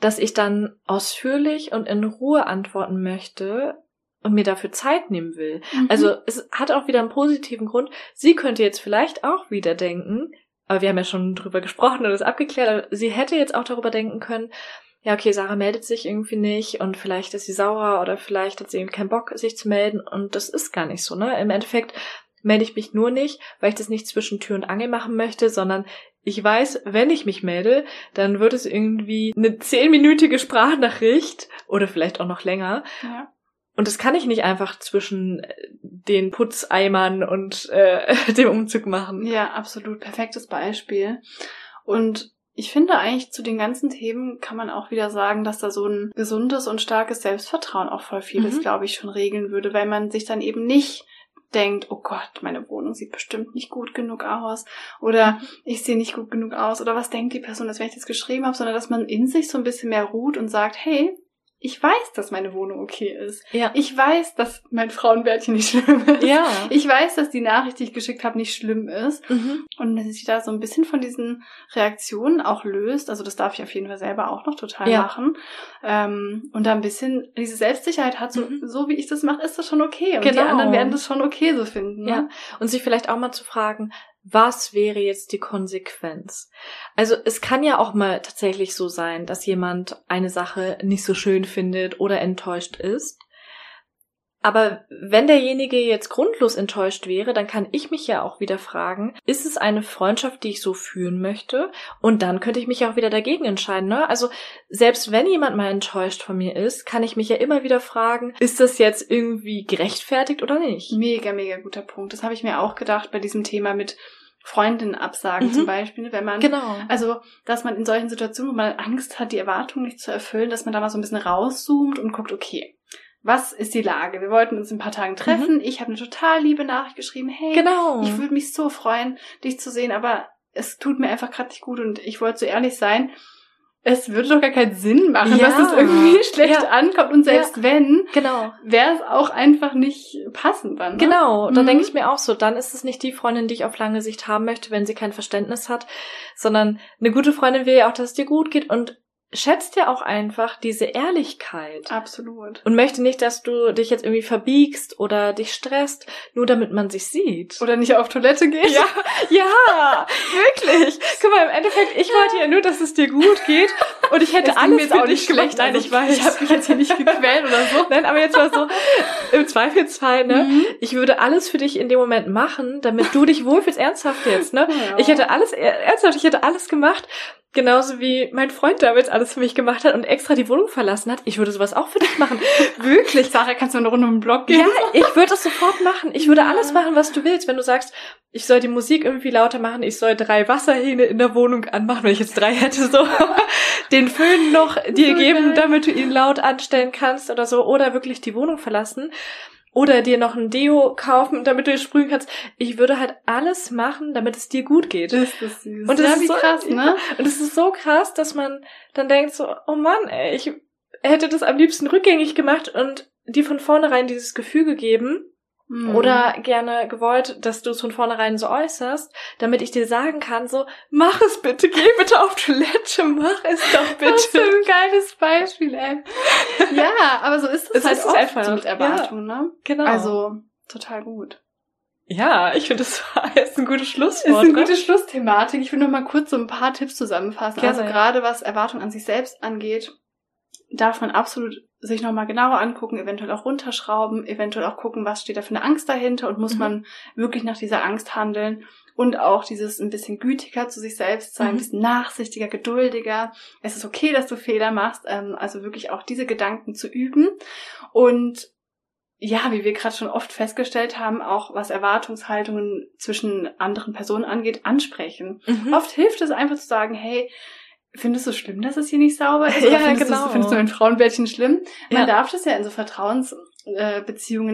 dass ich dann ausführlich und in Ruhe antworten möchte, und mir dafür Zeit nehmen will. Mhm. Also es hat auch wieder einen positiven Grund. Sie könnte jetzt vielleicht auch wieder denken, aber wir haben ja schon drüber gesprochen und das abgeklärt, aber sie hätte jetzt auch darüber denken können, ja, okay, Sarah meldet sich irgendwie nicht und vielleicht ist sie sauer oder vielleicht hat sie eben keinen Bock, sich zu melden und das ist gar nicht so, ne? Im Endeffekt melde ich mich nur nicht, weil ich das nicht zwischen Tür und Angel machen möchte, sondern ich weiß, wenn ich mich melde, dann wird es irgendwie eine zehnminütige Sprachnachricht oder vielleicht auch noch länger. Ja. Und das kann ich nicht einfach zwischen äh, den Putzeimern und äh, [laughs] dem Umzug machen. Ja, absolut. Perfektes Beispiel. Und ich finde eigentlich zu den ganzen Themen kann man auch wieder sagen, dass da so ein gesundes und starkes Selbstvertrauen auch voll vieles, mhm. glaube ich, schon regeln würde, weil man sich dann eben nicht denkt, oh Gott, meine Wohnung sieht bestimmt nicht gut genug aus oder ich sehe nicht gut genug aus oder was denkt die Person, dass wenn ich das geschrieben habe, sondern dass man in sich so ein bisschen mehr ruht und sagt, hey, ich weiß, dass meine Wohnung okay ist. Ja. Ich weiß, dass mein Frauenbärtchen nicht schlimm ist. Ja. Ich weiß, dass die Nachricht, die ich geschickt habe, nicht schlimm ist. Mhm. Und dass sich da so ein bisschen von diesen Reaktionen auch löst. Also das darf ich auf jeden Fall selber auch noch total ja. machen. Ähm, und da ein bisschen diese Selbstsicherheit hat, so, mhm. so wie ich das mache, ist das schon okay. Und genau. die anderen werden das schon okay so finden. Ne? Ja. Und sich vielleicht auch mal zu fragen, was wäre jetzt die Konsequenz? Also es kann ja auch mal tatsächlich so sein, dass jemand eine Sache nicht so schön findet oder enttäuscht ist. Aber wenn derjenige jetzt grundlos enttäuscht wäre, dann kann ich mich ja auch wieder fragen, ist es eine Freundschaft, die ich so führen möchte? Und dann könnte ich mich auch wieder dagegen entscheiden. Ne? Also selbst wenn jemand mal enttäuscht von mir ist, kann ich mich ja immer wieder fragen, ist das jetzt irgendwie gerechtfertigt oder nicht? Mega, mega guter Punkt. Das habe ich mir auch gedacht bei diesem Thema mit Freundinnen absagen mhm. zum Beispiel, wenn man, genau. also, dass man in solchen Situationen, wo man Angst hat, die Erwartungen nicht zu erfüllen, dass man da mal so ein bisschen rauszoomt und guckt, okay, was ist die Lage? Wir wollten uns in ein paar Tagen treffen. Mhm. Ich habe eine total liebe Nachricht geschrieben. Hey, genau. ich würde mich so freuen, dich zu sehen, aber es tut mir einfach gerade nicht gut und ich wollte so ehrlich sein es würde doch gar keinen Sinn machen, ja. dass es irgendwie [laughs] schlecht ja. ankommt. Und selbst ja. wenn, genau. wäre es auch einfach nicht passend dann. Ne? Genau, dann mhm. denke ich mir auch so, dann ist es nicht die Freundin, die ich auf lange Sicht haben möchte, wenn sie kein Verständnis hat, sondern eine gute Freundin will ja auch, dass es dir gut geht und schätzt ja auch einfach diese Ehrlichkeit. Absolut. Und möchte nicht, dass du dich jetzt irgendwie verbiegst oder dich stresst, nur damit man sich sieht. Oder nicht auf Toilette gehst. Ja, [laughs] ja, wirklich. Guck mal, im Endeffekt, ich wollte ja nur, dass es dir gut geht und ich hätte alles für dich schlecht. Nein, ich weiß. Ich habe mich jetzt hier nicht gequält oder so. [laughs] Nein, aber jetzt war so, im Zweifelsfall, ne, mhm. ich würde alles für dich in dem Moment machen, damit du dich wohlfühlst, ernsthaft jetzt, ne. [laughs] Ja. Ich hätte alles, ernsthaft, ich hätte alles gemacht, Genauso wie mein Freund damals alles für mich gemacht hat und extra die Wohnung verlassen hat. Ich würde sowas auch für dich machen. [laughs] Wirklich. Sarah, kannst du eine Runde um den Block gehen? Ja, ich würde das sofort [laughs] machen. Ich würde alles machen, was du willst. Wenn du sagst, ich soll die Musik irgendwie lauter machen, ich soll drei Wasserhähne in der Wohnung anmachen, wenn ich jetzt drei hätte, so [laughs] den Föhn noch dir so geben, geil. damit du ihn laut anstellen kannst oder so, oder wirklich die Wohnung verlassen oder dir noch ein Deo kaufen, damit du sprühen kannst. Ich würde halt alles machen, damit es dir gut geht. Das ist süß. Und das ja, ist so krass, ne? Und es ist so krass, dass man dann denkt so, oh Mann, ey, ich hätte das am liebsten rückgängig gemacht und dir von vornherein dieses Gefühl gegeben, Mhm. Oder gerne gewollt, dass du es von vornherein so äußerst, damit ich dir sagen kann, so, mach es bitte, geh [laughs] bitte auf Toilette, mach es doch [laughs] bitte. Das ist ein geiles Beispiel, ey. [laughs] ja, aber so ist es, es halt ist oft einfach. mit Erwartungen, ja, ne? Genau. Also, total gut. Ja, ich finde, das ist ein gutes Schlusswort. Ist eine ne? gute Schlussthematik. Ich will noch mal kurz so ein paar Tipps zusammenfassen. Gerne, also gerade was Erwartungen an sich selbst angeht, darf man absolut sich nochmal genauer angucken, eventuell auch runterschrauben, eventuell auch gucken, was steht da für eine Angst dahinter und muss mhm. man wirklich nach dieser Angst handeln und auch dieses ein bisschen gütiger zu sich selbst sein, mhm. ein bisschen nachsichtiger, geduldiger. Es ist okay, dass du Fehler machst, ähm, also wirklich auch diese Gedanken zu üben und ja, wie wir gerade schon oft festgestellt haben, auch was Erwartungshaltungen zwischen anderen Personen angeht, ansprechen. Mhm. Oft hilft es einfach zu sagen, hey, Findest du schlimm, dass es hier nicht sauber ist? [laughs] Ja, findest genau. Du, findest du ein Frauenbärtchen schlimm? Man ja. darf das ja in so Vertrauens äh,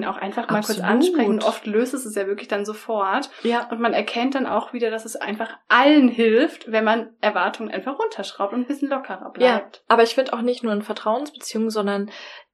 auch einfach mal Absolut. kurz ansprechen. Oft löst es es ja wirklich dann sofort. Ja. Und man erkennt dann auch wieder, dass es einfach allen hilft, wenn man Erwartungen einfach runterschraubt und ein bisschen lockerer bleibt. Ja, aber ich finde auch nicht nur in Vertrauensbeziehungen, sondern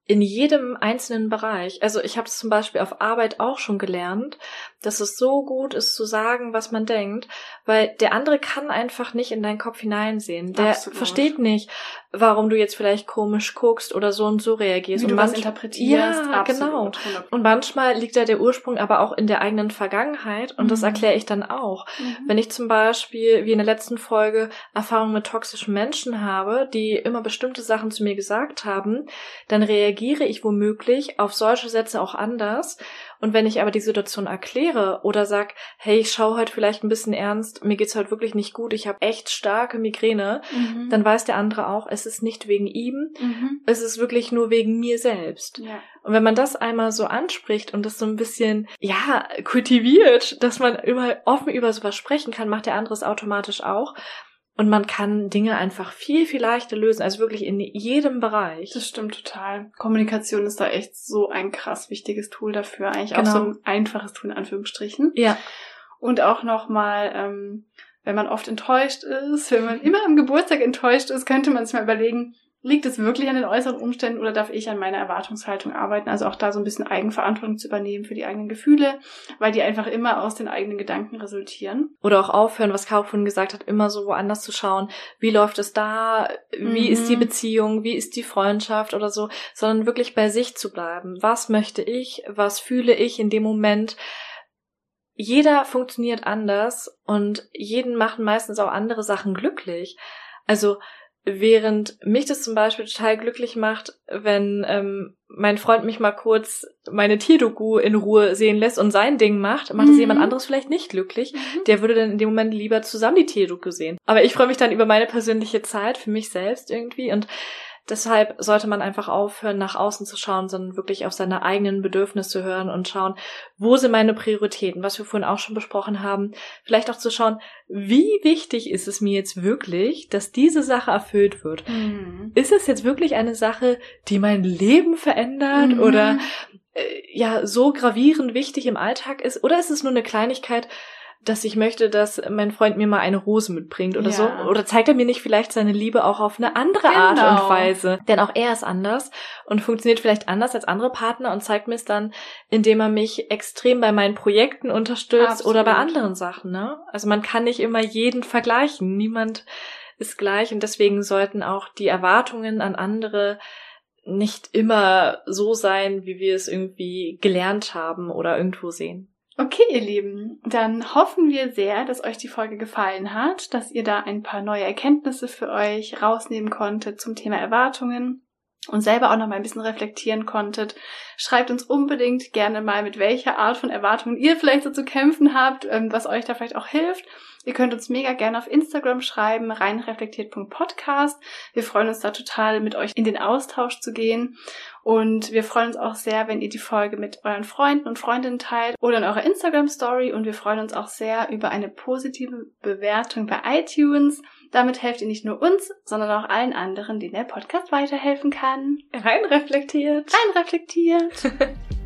in jedem einzelnen Bereich. Also ich habe es zum Beispiel auf Arbeit auch schon gelernt, dass es so gut ist zu sagen, was man denkt, weil der andere kann einfach nicht in deinen Kopf hineinsehen. Der Absolut. versteht nicht, warum du jetzt vielleicht komisch guckst oder so und so reagierst. Wie und du was interpretierst. Ja, genau. Und manchmal liegt da der Ursprung aber auch in der eigenen Vergangenheit und mhm. das erkläre ich dann auch. Mhm. Wenn ich zum Beispiel, wie in der letzten Folge, Erfahrungen mit toxischen Menschen habe, die immer bestimmte Sachen zu mir gesagt haben, dann reagiere ich womöglich auf solche Sätze auch anders und wenn ich aber die Situation erkläre oder sag, hey, ich schaue heute vielleicht ein bisschen ernst, mir geht's heute wirklich nicht gut, ich habe echt starke Migräne, mhm. dann weiß der andere auch, es ist nicht wegen ihm, mhm. es ist wirklich nur wegen mir selbst. Ja. Und wenn man das einmal so anspricht und das so ein bisschen, ja, kultiviert, dass man immer offen über sowas sprechen kann, macht der andere es automatisch auch. Und man kann Dinge einfach viel, viel leichter lösen, also wirklich in jedem Bereich. Das stimmt total. Kommunikation ist da echt so ein krass wichtiges Tool dafür. Eigentlich genau. auch so ein einfaches Tool in Anführungsstrichen. Ja. Und auch nochmal, ähm, wenn man oft enttäuscht ist, wenn man immer am Geburtstag enttäuscht ist, könnte man sich mal überlegen, Liegt es wirklich an den äußeren Umständen oder darf ich an meiner Erwartungshaltung arbeiten? Also auch da so ein bisschen Eigenverantwortung zu übernehmen für die eigenen Gefühle, weil die einfach immer aus den eigenen Gedanken resultieren. Oder auch aufhören, was Caro vorhin gesagt hat, immer so woanders zu schauen. Wie läuft es da? Wie mhm. ist die mhm. Beziehung? Wie ist die Freundschaft oder so? Sondern wirklich bei sich zu bleiben. Was möchte ich? Was fühle ich in dem Moment? Jeder funktioniert anders und jeden machen meistens auch andere Sachen glücklich. Also Während mich das zum Beispiel total glücklich macht, wenn ähm, mein Freund mich mal kurz meine Tierdoku in Ruhe sehen lässt und sein Ding macht, macht es mhm. jemand anderes vielleicht nicht glücklich. Mhm. Der würde dann in dem Moment lieber zusammen die Tierdoku sehen. Aber ich freue mich dann über meine persönliche Zeit für mich selbst irgendwie und Deshalb sollte man einfach aufhören, nach außen zu schauen, sondern wirklich auf seine eigenen Bedürfnisse hören und schauen, wo sind meine Prioritäten, was wir vorhin auch schon besprochen haben. Vielleicht auch zu schauen, wie wichtig ist es mir jetzt wirklich, dass diese Sache erfüllt wird. Mhm. Ist es jetzt wirklich eine Sache, die mein Leben verändert mhm. oder äh, ja so gravierend wichtig im Alltag ist? Oder ist es nur eine Kleinigkeit, dass ich möchte, dass mein Freund mir mal eine Rose mitbringt oder ja. so. Oder zeigt er mir nicht vielleicht seine Liebe auch auf eine andere genau. Art und Weise? Denn auch er ist anders und funktioniert vielleicht anders als andere Partner und zeigt mir es dann, indem er mich extrem bei meinen Projekten unterstützt Absolut. oder bei anderen Sachen. Ne? Also man kann nicht immer jeden vergleichen. Niemand ist gleich und deswegen sollten auch die Erwartungen an andere nicht immer so sein, wie wir es irgendwie gelernt haben oder irgendwo sehen. Okay, ihr Lieben, dann hoffen wir sehr, dass euch die Folge gefallen hat, dass ihr da ein paar neue Erkenntnisse für euch rausnehmen konntet zum Thema Erwartungen und selber auch noch mal ein bisschen reflektieren konntet. Schreibt uns unbedingt gerne mal, mit welcher Art von Erwartungen ihr vielleicht so zu kämpfen habt, ähm, was euch da vielleicht auch hilft. Ihr könnt uns mega gerne auf Instagram schreiben, reinreflektiert.podcast. Wir freuen uns da total, mit euch in den Austausch zu gehen. Und wir freuen uns auch sehr, wenn ihr die Folge mit euren Freunden und Freundinnen teilt oder in eurer Instagram Story. Und wir freuen uns auch sehr über eine positive Bewertung bei iTunes. Damit helft ihr nicht nur uns, sondern auch allen anderen, denen der Podcast weiterhelfen kann. Rein reflektiert. Rein reflektiert. [laughs]